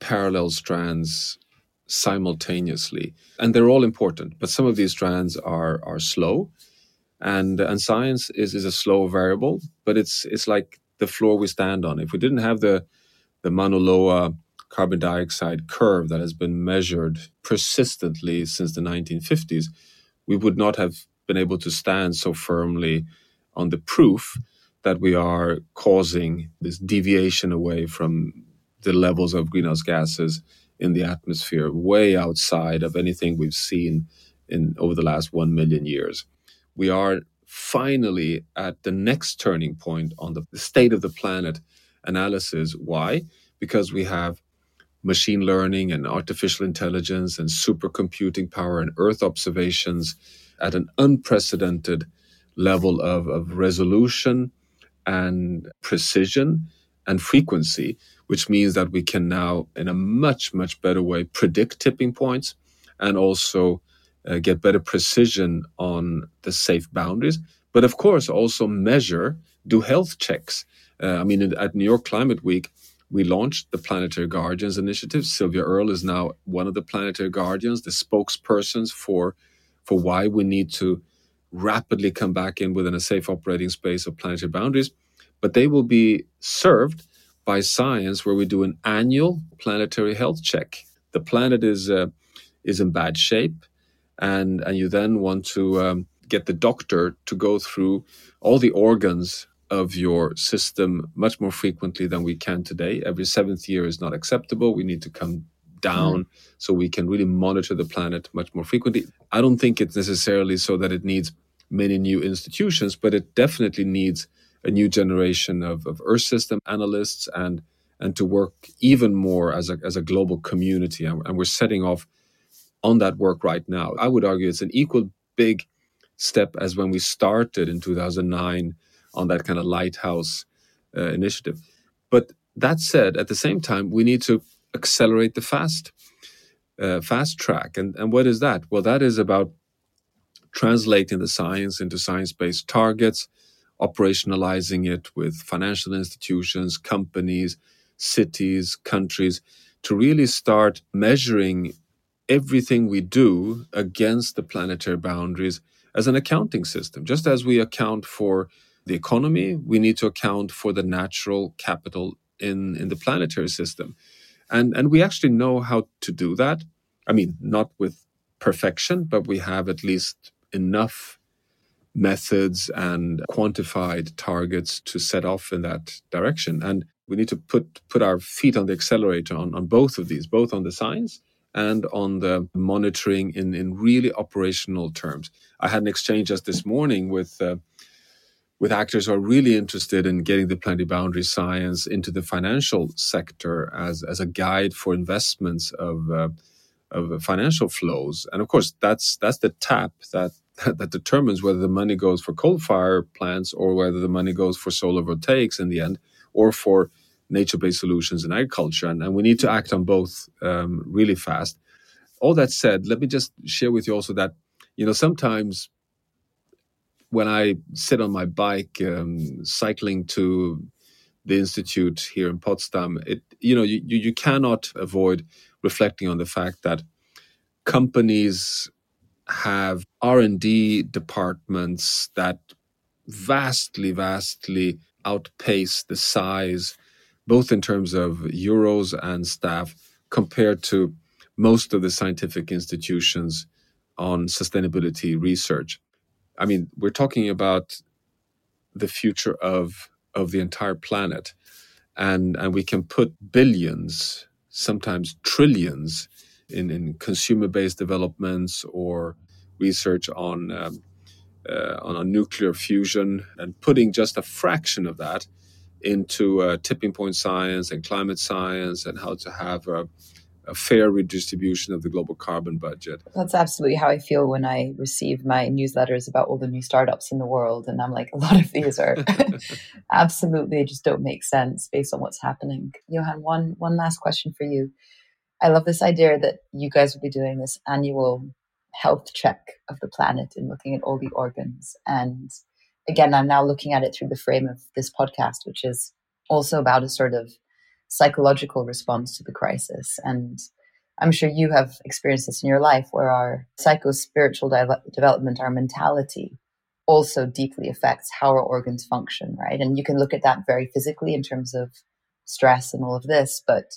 parallel strands simultaneously and they're all important but some of these strands are are slow and and science is is a slow variable but it's it's like the floor we stand on if we didn't have the the Mauna Loa carbon dioxide curve that has been measured persistently since the 1950s we would not have been able to stand so firmly on the proof that we are causing this deviation away from the levels of greenhouse gases in the atmosphere, way outside of anything we've seen in over the last one million years. We are finally at the next turning point on the state of the planet analysis. Why? Because we have machine learning and artificial intelligence and supercomputing power and Earth observations at an unprecedented level of, of resolution and precision and frequency which means that we can now, in a much, much better way, predict tipping points and also uh, get better precision on the safe boundaries. But of course, also measure, do health checks. Uh, I mean, at New York Climate Week, we launched the Planetary Guardians Initiative. Sylvia Earle is now one of the Planetary Guardians, the spokespersons for, for why we need to rapidly come back in within a safe operating space of planetary boundaries. But they will be served by science where we do an annual planetary health check. The planet is uh, is in bad shape, and and you then want to um, get the doctor to go through all the organs of your system much more frequently than we can today. Every seventh year is not acceptable. We need to come down mm. so we can really monitor the planet much more frequently. I don't think it's necessarily so that it needs many new institutions, but it definitely needs a new generation of, of Earth system analysts and and to work even more as a, as a global community. And, and, we're setting off on that work right now. I would argue it's an equal big step as when we started in 2009 on that kind of lighthouse uh, initiative. But that said, at the same time, we need to accelerate the fast uh, fast track. And, and what is that? Well, that is about translating the science into science based targets operationalizing it with financial institutions, companies, cities, countries to really start measuring everything we do against the planetary boundaries as an accounting system. Just as we account for the economy, we need to account for the natural capital in, in the planetary system. And, and we actually know how to do that. I mean, not with perfection, but we have at least enough methods and quantified targets to set off in that direction. And we need to put put our feet on the accelerator on, on both of these, both on the science and on the monitoring in, in really operational terms. I had an exchange just this morning with uh, with actors who are really interested in getting the planetary boundary science into the financial sector as, as a guide for investments of uh, of financial flows. And of course, that's that's the tap that that determines whether the money goes for coal fire plants or whether the money goes for solar voltaics in the end or for nature-based solutions in agriculture. And, and we need to act on both um, really fast. All that said, let me just share with you also that you know sometimes when I sit on my bike um, cycling to the institute here in Potsdam, it you know you, you cannot avoid reflecting on the fact that companies have r&d departments that vastly vastly outpace the size both in terms of euros and staff compared to most of the scientific institutions on sustainability research. I mean we're talking about the future of of the entire planet and and we can put billions sometimes trillions in, in consumer based developments or research on, um, uh, on, on nuclear fusion and putting just a fraction of that into uh, tipping point science and climate science and how to have a, a, fair redistribution of the global carbon budget. That's absolutely how I feel when I receive my newsletters about all the new startups in the world. And I'm like, a lot of these are absolutely just don't make sense based on what's happening. Johan, one, one last question for you. I love this idea that you guys will be doing this annual health check of the planet and looking at all the organs and again, I'm now looking at it through the frame of this podcast, which is also about a sort of psychological response to the crisis. And I'm sure you have experienced this in your life where our psycho spiritual de- development, our mentality, also deeply affects how our organs function, right? And you can look at that very physically in terms of stress and all of this, but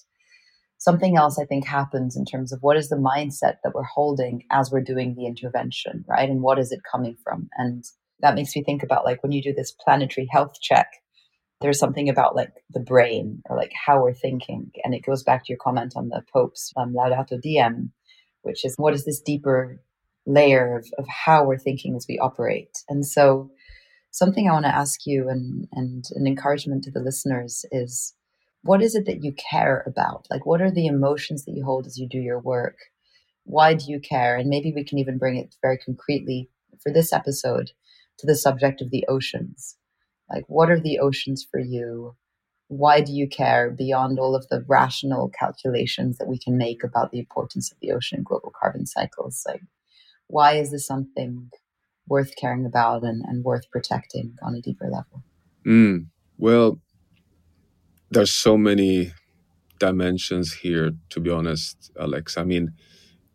something else I think happens in terms of what is the mindset that we're holding as we're doing the intervention, right? And what is it coming from? And that makes me think about like when you do this planetary health check, there's something about like the brain or like how we're thinking. And it goes back to your comment on the Pope's um, Laudato Deum, which is what is this deeper layer of, of how we're thinking as we operate. And so something I want to ask you and, and an encouragement to the listeners is what is it that you care about? Like, what are the emotions that you hold as you do your work? Why do you care? And maybe we can even bring it very concretely for this episode to the subject of the oceans. Like, what are the oceans for you? Why do you care beyond all of the rational calculations that we can make about the importance of the ocean and global carbon cycles? Like, why is this something worth caring about and, and worth protecting on a deeper level? Mm, well, there's so many dimensions here, to be honest, Alex. I mean,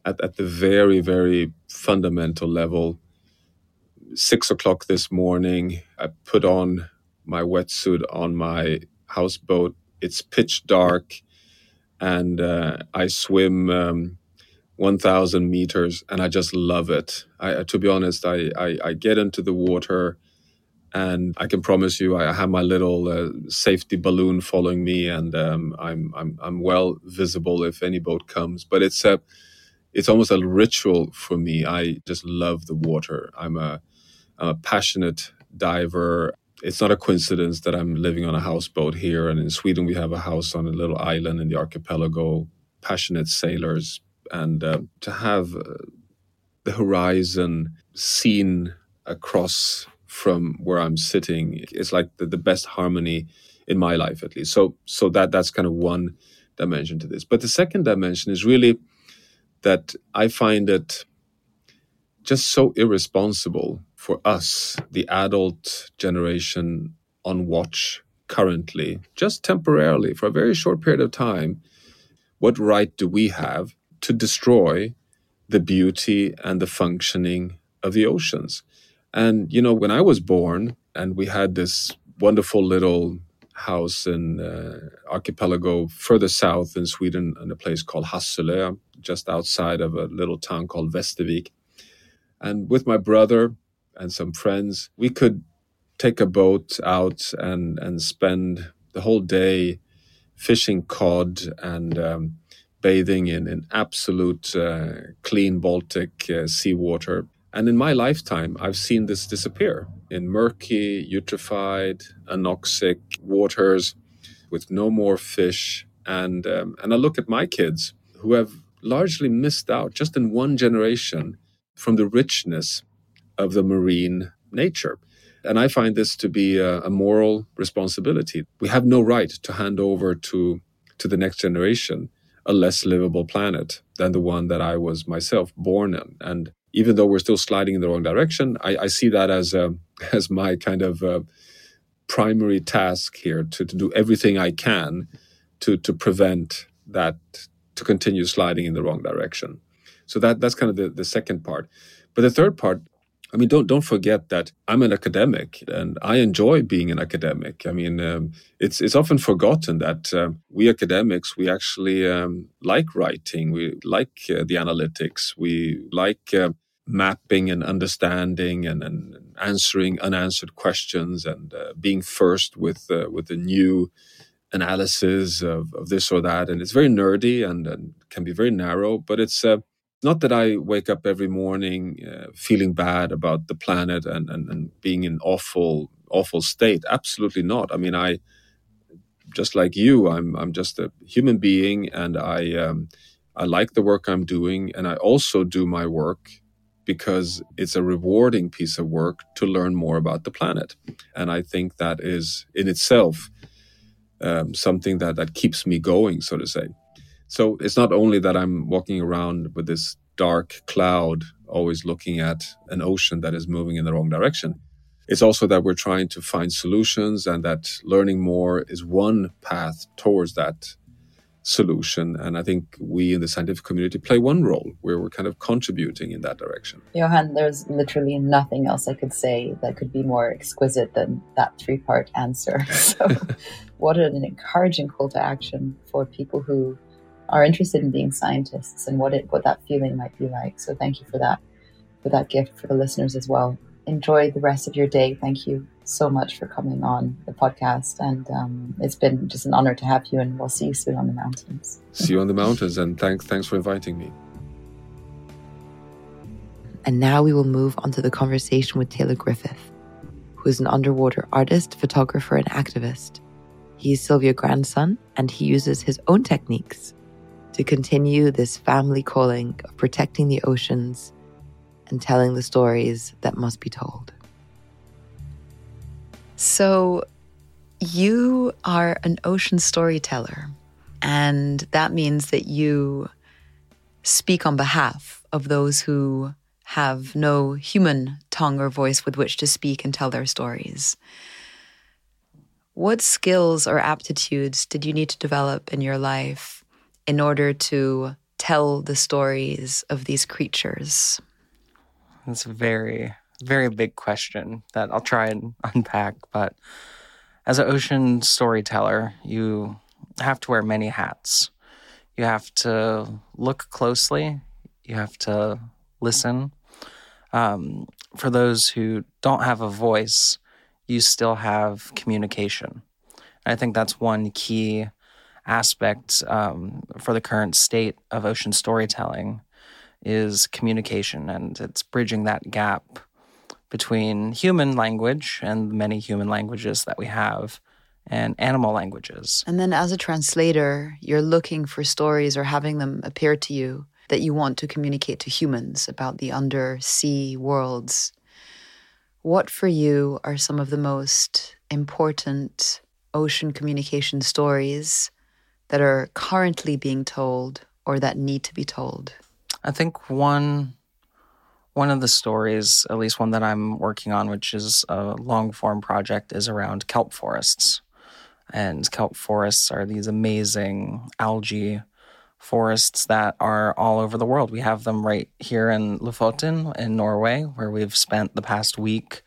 at, at the very, very fundamental level, six o'clock this morning. I put on my wetsuit on my houseboat. It's pitch dark, and uh, I swim um, 1,000 meters, and I just love it. I, to be honest, I, I, I, get into the water, and I can promise you, I have my little uh, safety balloon following me, and um, I'm, I'm I'm well visible if any boat comes. But it's a it's almost a ritual for me. I just love the water. I'm a I'm a passionate diver. It's not a coincidence that I'm living on a houseboat here. And in Sweden, we have a house on a little island in the archipelago, passionate sailors. And uh, to have uh, the horizon seen across from where I'm sitting is like the, the best harmony in my life, at least. So, so that that's kind of one dimension to this. But the second dimension is really that I find it just so irresponsible for us, the adult generation on watch currently, just temporarily, for a very short period of time, what right do we have to destroy the beauty and the functioning of the oceans? And, you know, when I was born and we had this wonderful little house in uh, archipelago further south in Sweden in a place called Hasselö, just outside of a little town called Västervik. And with my brother, and some friends, we could take a boat out and and spend the whole day fishing cod and um, bathing in, in absolute uh, clean Baltic uh, seawater. And in my lifetime, I've seen this disappear in murky, eutrophied, anoxic waters with no more fish. And, um, and I look at my kids who have largely missed out just in one generation from the richness of the marine nature. And I find this to be a, a, moral responsibility. We have no right to hand over to, to the next generation a less livable planet than the one that I was myself born in. And even though we're still sliding in the wrong direction, I, I see that as, a, as my kind of uh, primary task here to, to do everything I can to, to prevent that to continue sliding in the wrong direction. So that, that's kind of the, the second part. But the third part I mean, don't don't forget that I'm an academic and I enjoy being an academic. I mean, um, it's it's often forgotten that uh, we academics we actually um, like writing, we like uh, the analytics, we like uh, mapping and understanding and, and, answering unanswered questions and uh, being first with uh, with the new analysis of, of this or that. And it's very nerdy and, and can be very narrow, but it's uh, not that I wake up every morning uh, feeling bad about the planet and, and, and being in awful, awful state. Absolutely not. I mean, I, just like you, I'm, I'm just a human being and I, um, I like the work I'm doing. And I also do my work because it's a rewarding piece of work to learn more about the planet. And I think that is in itself um, something that, that keeps me going, so to say. So it's not only that I'm walking around with this dark cloud, always looking at an ocean that is moving in the wrong direction. It's also that we're trying to find solutions and that learning more is one path towards that solution. And I think we in the scientific community play one role where we're kind of contributing in that direction. Johan, there's literally nothing else I could say that could be more exquisite than that three part answer. So, what an encouraging call to action for people who are interested in being scientists and what it what that feeling might be like. So, thank you for that for that gift for the listeners as well. Enjoy the rest of your day. Thank you so much for coming on the podcast. And um, it's been just an honor to have you, and we'll see you soon on the mountains. See you on the mountains, and thanks, thanks for inviting me. And now we will move on to the conversation with Taylor Griffith, who is an underwater artist, photographer, and activist. He's Sylvia's grandson, and he uses his own techniques to continue this family calling of protecting the oceans and telling the stories that must be told. So, you are an ocean storyteller, and that means that you speak on behalf of those who have no human tongue or voice with which to speak and tell their stories. What skills or aptitudes did you need to develop in your life in order to tell the stories of these creatures? That's a very very big question that I'll try and unpack. But as an ocean storyteller, you have to wear many hats. You have to look closely, you have to listen. Um, for those who don't have a voice, you still have communication. I think that's one key aspect um, for the current state of ocean storytelling is communication and it's bridging that gap between human language and many human languages that we have and animal languages. And then as a translator, you're looking for stories or having them appear to you that you want to communicate to humans about the undersea worlds. What for you are some of the most important ocean communication stories that are currently being told or that need to be told? I think one one of the stories, at least one that I'm working on, which is a long form project, is around kelp forests. And kelp forests are these amazing algae forests that are all over the world. We have them right here in Lofoten in Norway, where we've spent the past week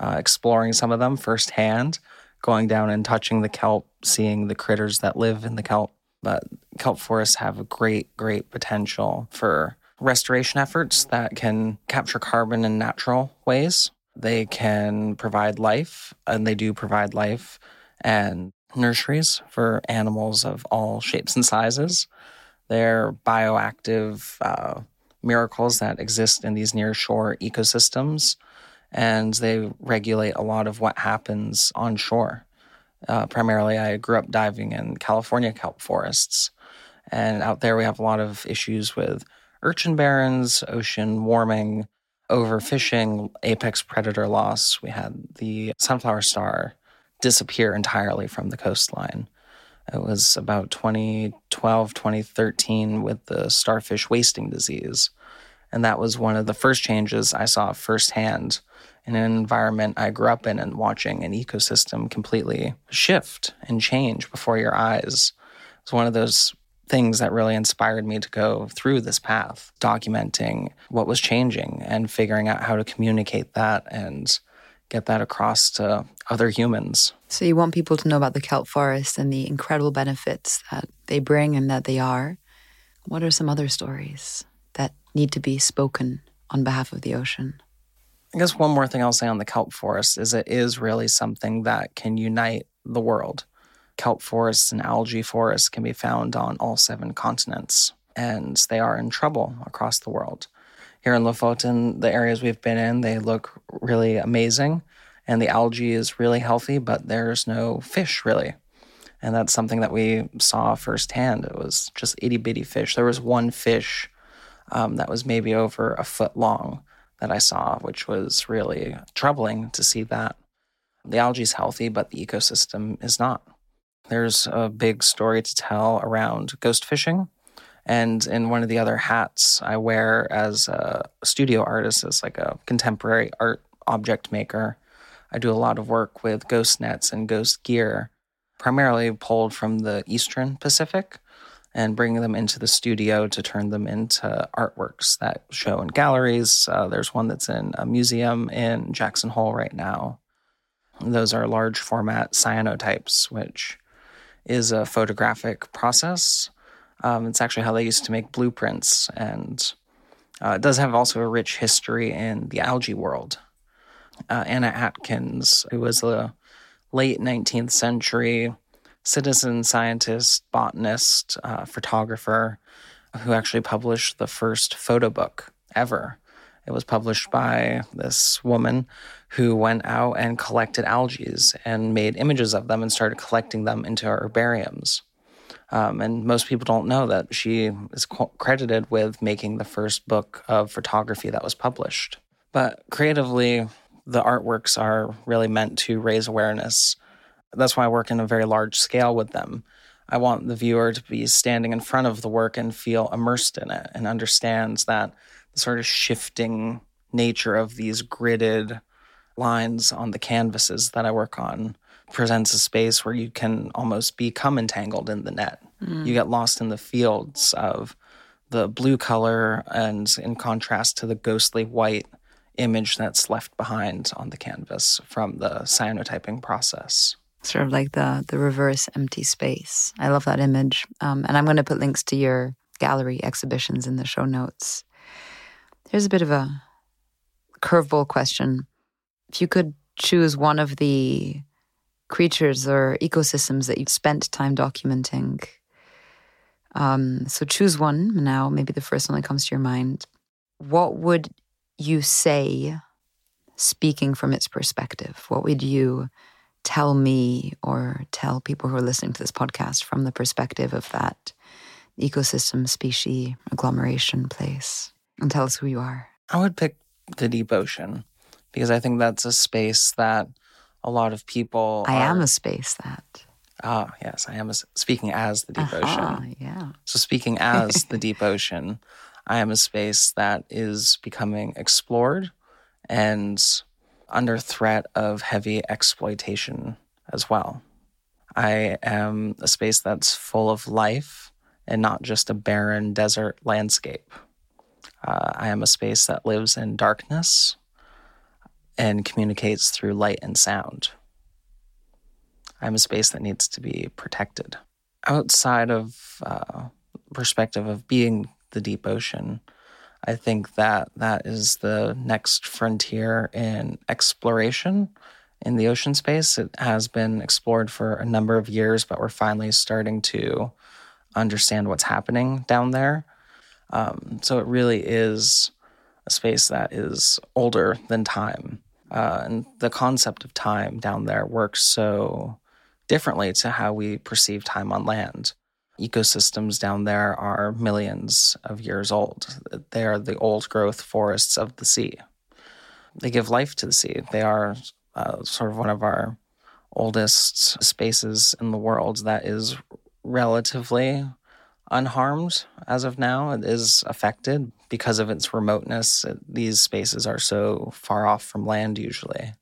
uh, exploring some of them firsthand, going down and touching the kelp, seeing the critters that live in the kelp. But kelp forests have a great, great potential for restoration efforts that can capture carbon in natural ways. They can provide life, and they do provide life and nurseries for animals of all shapes and sizes. They're bioactive uh, miracles that exist in these near shore ecosystems, and they regulate a lot of what happens on shore. Uh, primarily, I grew up diving in California kelp forests, and out there we have a lot of issues with urchin barrens, ocean warming, overfishing, apex predator loss. We had the sunflower star disappear entirely from the coastline. It was about 2012, 2013 with the starfish wasting disease. And that was one of the first changes I saw firsthand in an environment I grew up in and watching an ecosystem completely shift and change before your eyes. It was one of those things that really inspired me to go through this path, documenting what was changing and figuring out how to communicate that and get that across to other humans. So, you want people to know about the kelp forest and the incredible benefits that they bring and that they are. What are some other stories that need to be spoken on behalf of the ocean? I guess one more thing I'll say on the kelp forest is it is really something that can unite the world. kelp forests and algae forests can be found on all seven continents, and they are in trouble across the world. Here in Lofoten, the areas we've been in, they look really amazing, and the algae is really healthy, but there's no fish really. And that's something that we saw firsthand. It was just itty bitty fish. There was one fish um, that was maybe over a foot long that I saw, which was really troubling to see that. The algae is healthy, but the ecosystem is not. There's a big story to tell around ghost fishing. And in one of the other hats I wear as a studio artist, as like a contemporary art object maker, I do a lot of work with ghost nets and ghost gear, primarily pulled from the Eastern Pacific and bring them into the studio to turn them into artworks that show in galleries. Uh, there's one that's in a museum in Jackson Hole right now. Those are large format cyanotypes, which is a photographic process. Um, it's actually how they used to make blueprints, and uh, it does have also a rich history in the algae world. Uh, Anna Atkins, who was a late 19th century citizen scientist, botanist, uh, photographer, who actually published the first photo book ever. It was published by this woman who went out and collected algae and made images of them and started collecting them into herbariums. Um, and most people don't know that she is credited with making the first book of photography that was published. But creatively, the artworks are really meant to raise awareness that's why I work in a very large scale with them. I want the viewer to be standing in front of the work and feel immersed in it and understands that the sort of shifting nature of these gridded lines on the canvases that I work on presents a space where you can almost become entangled in the net. Mm. You get lost in the fields of the blue color and in contrast to the ghostly white image that's left behind on the canvas from the cyanotyping process sort of like the the reverse empty space. I love that image, um, and I'm going to put links to your gallery exhibitions in the show notes. Here's a bit of a curveball question: If you could choose one of the creatures or ecosystems that you've spent time documenting, um, so choose one now. Maybe the first one that comes to your mind. What would you say, speaking from its perspective? What would you tell me or tell people who are listening to this podcast from the perspective of that ecosystem, species, agglomeration place? And tell us who you are. I would pick the deep ocean because I think that's a space that a lot of people. I are... am a space that. Ah, yes, I am a, speaking as the deep uh-huh, ocean. Yeah. So, speaking as the deep ocean, I am a space that is becoming explored and under threat of heavy exploitation as well. I am a space that's full of life and not just a barren desert landscape. Uh, I am a space that lives in darkness and communicates through light and sound. I'm a space that needs to be protected. Outside of uh, perspective of being the deep ocean, I think that that is the next frontier in exploration in the ocean space. It has been explored for a number of years, but we're finally starting to understand what's happening down there. Um, so it really is a space that is older than time. Uh, and the concept of time down there works so differently to how we perceive time on land ecosystems down there are millions of years old. They are the old growth forests of the sea. They give life to the sea. They are uh, sort of one of our oldest spaces in the world that is relatively unharmed as of now. It is affected because of its remoteness. It, these spaces are so far off from land usually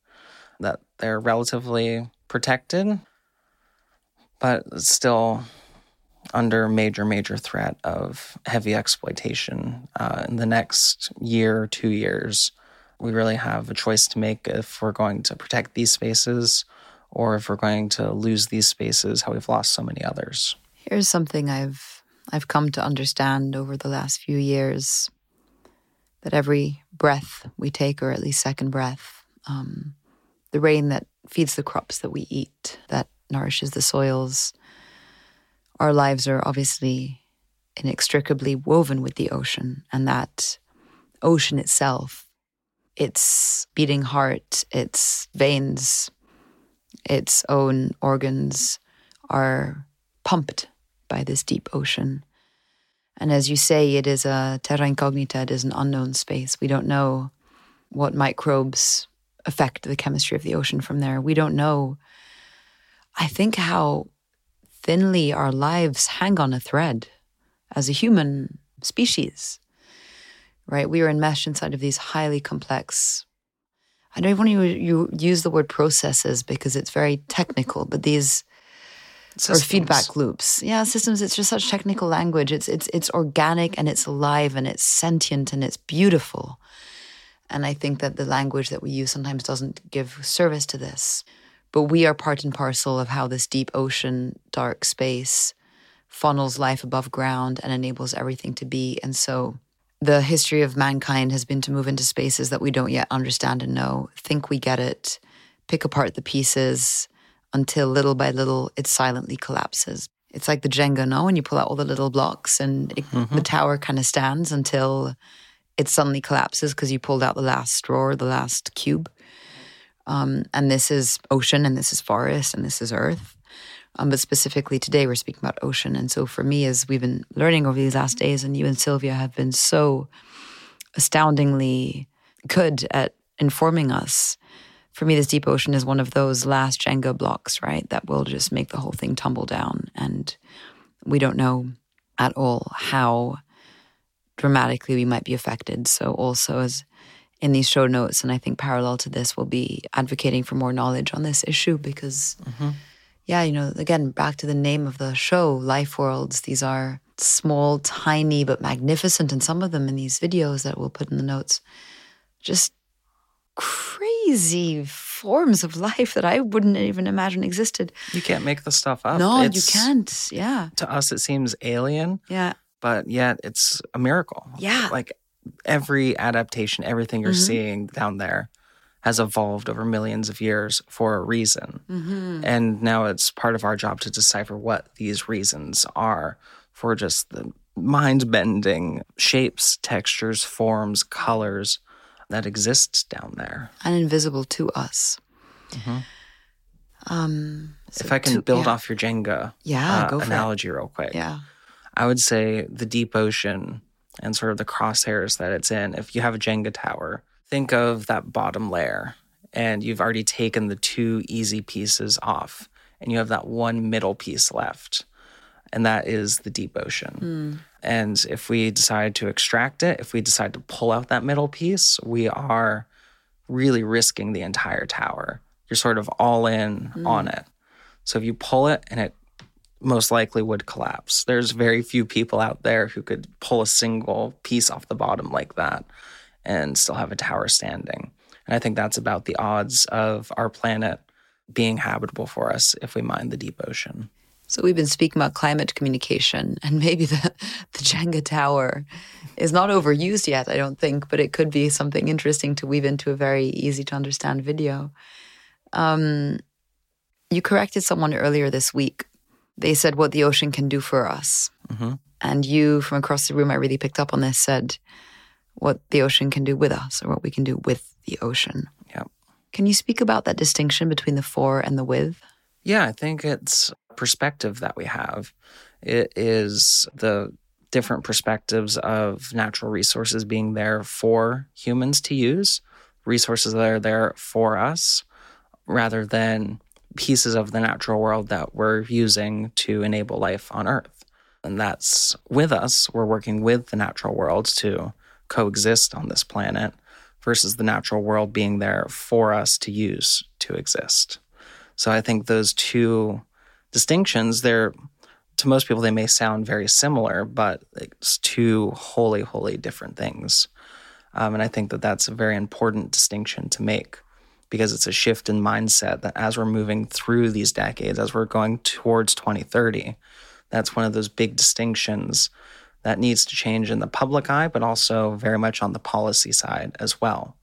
that they're relatively protected, but still under major, major threat of heavy exploitation uh, in the next year two years. We really have a choice to make if we're going to protect these spaces or if we're going to lose these spaces, how we've lost so many others. Here's something I've I've come to understand over the last few years that every breath we take, or at least second breath, um, the rain that feeds the crops that we eat, that nourishes the soils. Our lives are obviously inextricably woven with the ocean, and that ocean itself, its beating heart, its veins, its own organs are pumped by this deep ocean. And as you say, it is a terra incognita, it is an unknown space. We don't know what microbes affect the chemistry of the ocean from there. We don't know, I think, how thinly our lives hang on a thread as a human species, right? We are enmeshed inside of these highly complex. I don't even want to use the word processes because it's very technical, but these systems. or feedback loops. Yeah, systems. It's just such technical language. It's it's it's organic and it's alive and it's sentient and it's beautiful. And I think that the language that we use sometimes doesn't give service to this. But we are part and parcel of how this deep ocean, dark space funnels life above ground and enables everything to be. And so the history of mankind has been to move into spaces that we don't yet understand and know, think we get it, pick apart the pieces until little by little it silently collapses. It's like the Jenga, no? When you pull out all the little blocks and it, mm-hmm. the tower kind of stands until it suddenly collapses because you pulled out the last straw or the last cube. Um, and this is ocean and this is forest and this is earth. Um, but specifically today, we're speaking about ocean. And so for me, as we've been learning over these last days, and you and Sylvia have been so astoundingly good at informing us. For me, this deep ocean is one of those last Jenga blocks, right? That will just make the whole thing tumble down. And we don't know at all how dramatically we might be affected. So, also, as in these show notes, and I think parallel to this, we'll be advocating for more knowledge on this issue because. Mm-hmm yeah, you know, again, back to the name of the show, Life Worlds. These are small, tiny, but magnificent. And some of them in these videos that we'll put in the notes, just crazy forms of life that I wouldn't even imagine existed. You can't make the stuff up. No, it's, you can't. Yeah. To us, it seems alien. Yeah. But yet it's a miracle. Yeah. Like every adaptation, everything you're mm-hmm. seeing down there has evolved over millions of years for a reason. Mm-hmm. And now it's part of our job to decipher what these reasons are for just the mind bending shapes, textures, forms, colors that exist down there. And invisible to us. Mm-hmm. Um, so if I can to, build yeah. off your Jenga yeah, uh, analogy it. real quick. Yeah. I would say the deep ocean and sort of the crosshairs that it's in. If you have a Jenga tower, think of that bottom layer and you've already taken the two easy pieces off and you have that one middle piece left and that is the deep ocean mm. and if we decide to extract it if we decide to pull out that middle piece we are really risking the entire tower you're sort of all in mm. on it so if you pull it and it most likely would collapse there's very few people out there who could pull a single piece off the bottom like that and still have a tower standing. And I think that's about the odds of our planet being habitable for us if we mine the deep ocean. So we've been speaking about climate communication, and maybe the, the Jenga tower is not overused yet, I don't think, but it could be something interesting to weave into a very easy to understand video. Um, you corrected someone earlier this week. They said what the ocean can do for us. Mm-hmm. And you, from across the room, I really picked up on this, said what the ocean can do with us or what we can do with the ocean. Yeah. Can you speak about that distinction between the for and the with? Yeah, I think it's perspective that we have. It is the different perspectives of natural resources being there for humans to use, resources that are there for us, rather than pieces of the natural world that we're using to enable life on Earth. And that's with us. We're working with the natural world to coexist on this planet versus the natural world being there for us to use to exist. So I think those two distinctions, they're to most people they may sound very similar, but it's two wholly, wholly different things. Um, and I think that that's a very important distinction to make because it's a shift in mindset that as we're moving through these decades, as we're going towards 2030, that's one of those big distinctions that needs to change in the public eye, but also very much on the policy side as well.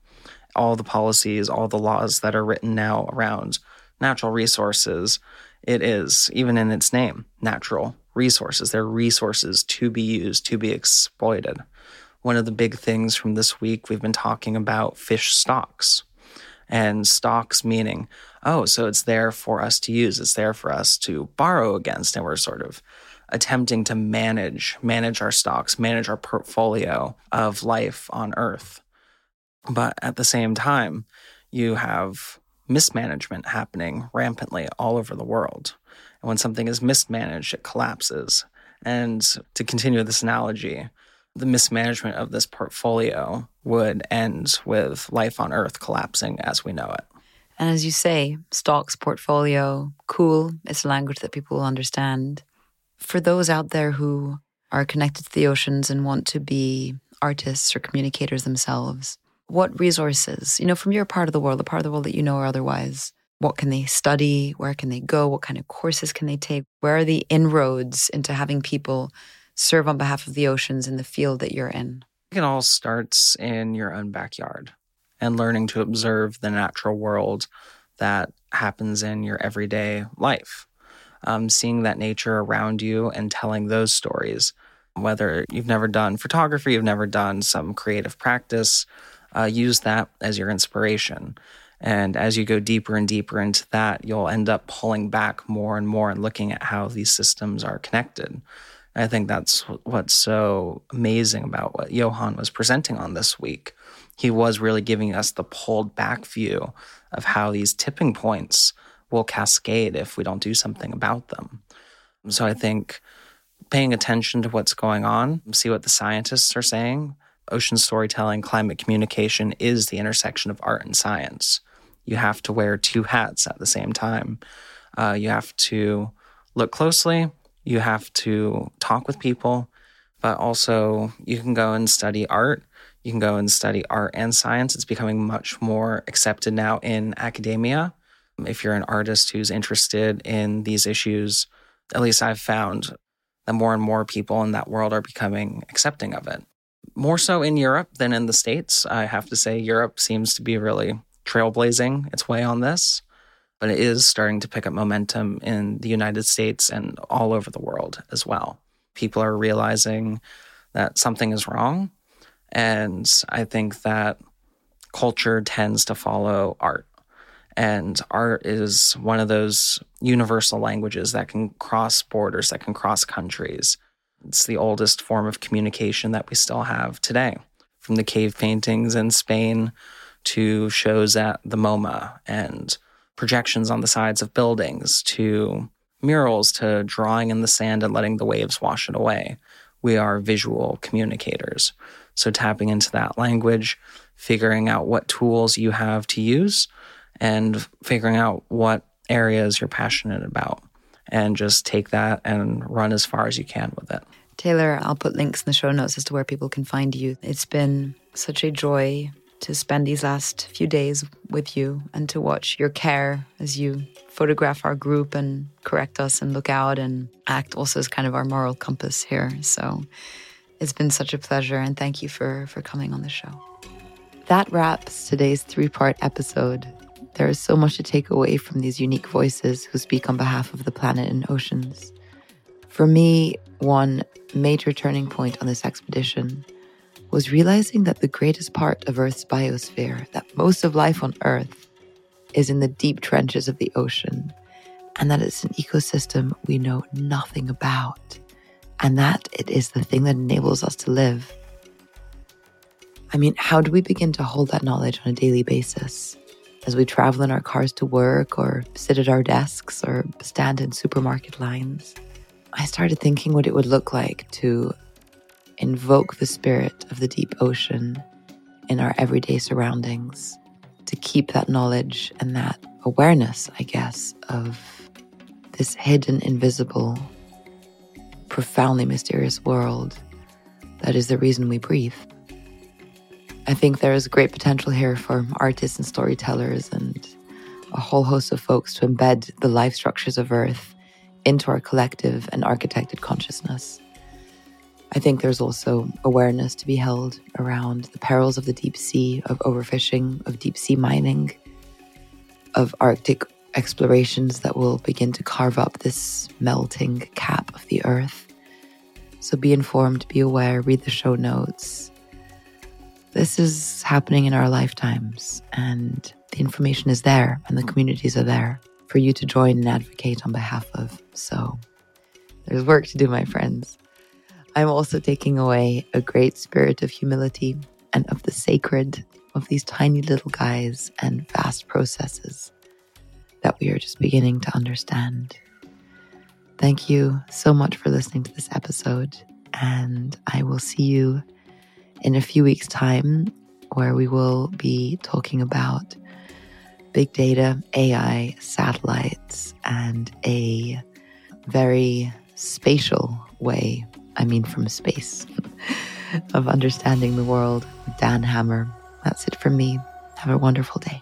All the policies, all the laws that are written now around natural resources, It is, even in its name, natural resources. They're resources to be used, to be exploited. One of the big things from this week, we've been talking about fish stocks and stocks meaning, oh, so it's there for us to use, it's there for us to borrow against. And we're sort of attempting to manage, manage our stocks, manage our portfolio of life on Earth. But at the same time, you have mismanagement happening rampantly all over the world. And when something is mismanaged, it collapses. And to continue this analogy, the mismanagement of this portfolio would end with life on Earth collapsing as we know it. And as you say, stocks, portfolio, cool, it's a language that people will understand. For those out there who are connected to the oceans and want to be artists or communicators themselves, what resources, you know, from your part of the world, the part of the world that you know or otherwise, what can they study? Where can they go? What kind of courses can they take? Where are the inroads into having people serve on behalf of the oceans in the field that you're in? It all starts in your own backyard and learning to observe the natural world that happens in your everyday life. Um, seeing that nature around you and telling those stories. Whether you've never done photography, you've never done some creative practice, uh, use that as your inspiration. And as you go deeper and deeper into that, you'll end up pulling back more and more and looking at how these systems are connected. I think that's what's so amazing about what Johan was presenting on this week. He was really giving us the pulled back view of how these tipping points will cascade if we don't do something about them. So I think paying attention to what's going on, see what the scientists are saying. Ocean storytelling, climate communication is the intersection of art and science you have to wear two hats at the same time. Uh, you have to look closely, you have to talk with people, but also you can go and study art. You can go and study art and science. It's becoming much more accepted now in academia. If you're an artist who's interested in these issues, at least I've found that more and more people in that world are becoming accepting of it. More so in Europe than in the States. I have to say, Europe seems to be really trailblazing its way on this, but it is starting to pick up momentum in the United States and all over the world as well. People are realizing that something is wrong. And I think that culture tends to follow art. And art is one of those universal languages that can cross borders, that can cross countries. It's the oldest form of communication that we still have today. From the cave paintings in Spain to shows at the MoMA and projections on the sides of buildings to murals to drawing in the sand and letting the waves wash it away. We are visual communicators. So, tapping into that language, figuring out what tools you have to use, and figuring out what areas you're passionate about, and just take that and run as far as you can with it. Taylor, I'll put links in the show notes as to where people can find you. It's been such a joy to spend these last few days with you and to watch your care as you photograph our group and correct us and look out and act also as kind of our moral compass here. So it's been such a pleasure and thank you for for coming on the show. That wraps today's three-part episode. There is so much to take away from these unique voices who speak on behalf of the planet and oceans. For me, one major turning point on this expedition was realizing that the greatest part of Earth's biosphere, that most of life on Earth, is in the deep trenches of the ocean, and that it's an ecosystem we know nothing about, and that it is the thing that enables us to live. I mean, how do we begin to hold that knowledge on a daily basis? As we travel in our cars to work, or sit at our desks, or stand in supermarket lines, I started thinking what it would look like to invoke the spirit of the deep ocean in our everyday surroundings, to keep that knowledge and that awareness, I guess, of this hidden, invisible, profoundly mysterious world that is the reason we breathe. I think there is great potential here for artists and storytellers and a whole host of folks to embed the life structures of Earth into our collective and architected consciousness. I think there's also awareness to be held around the perils of the deep sea, of overfishing, of deep sea mining, of Arctic explorations that will begin to carve up this melting cap of the earth. So be informed, be aware, read the show notes. This is happening in our lifetimes, and the information is there, and the communities are there for you to join and advocate on behalf of. So there's work to do, my friends. I'm also taking away a great spirit of humility and of the sacred of these tiny little guys and vast processes that we are just beginning to understand. Thank you so much for listening to this episode, and I will see you in a few weeks' time where we will be talking about big data, AI, satellites, and a very spatial way I mean from space, of understanding the world with Dan Hammer. That's it from me. Have a wonderful day.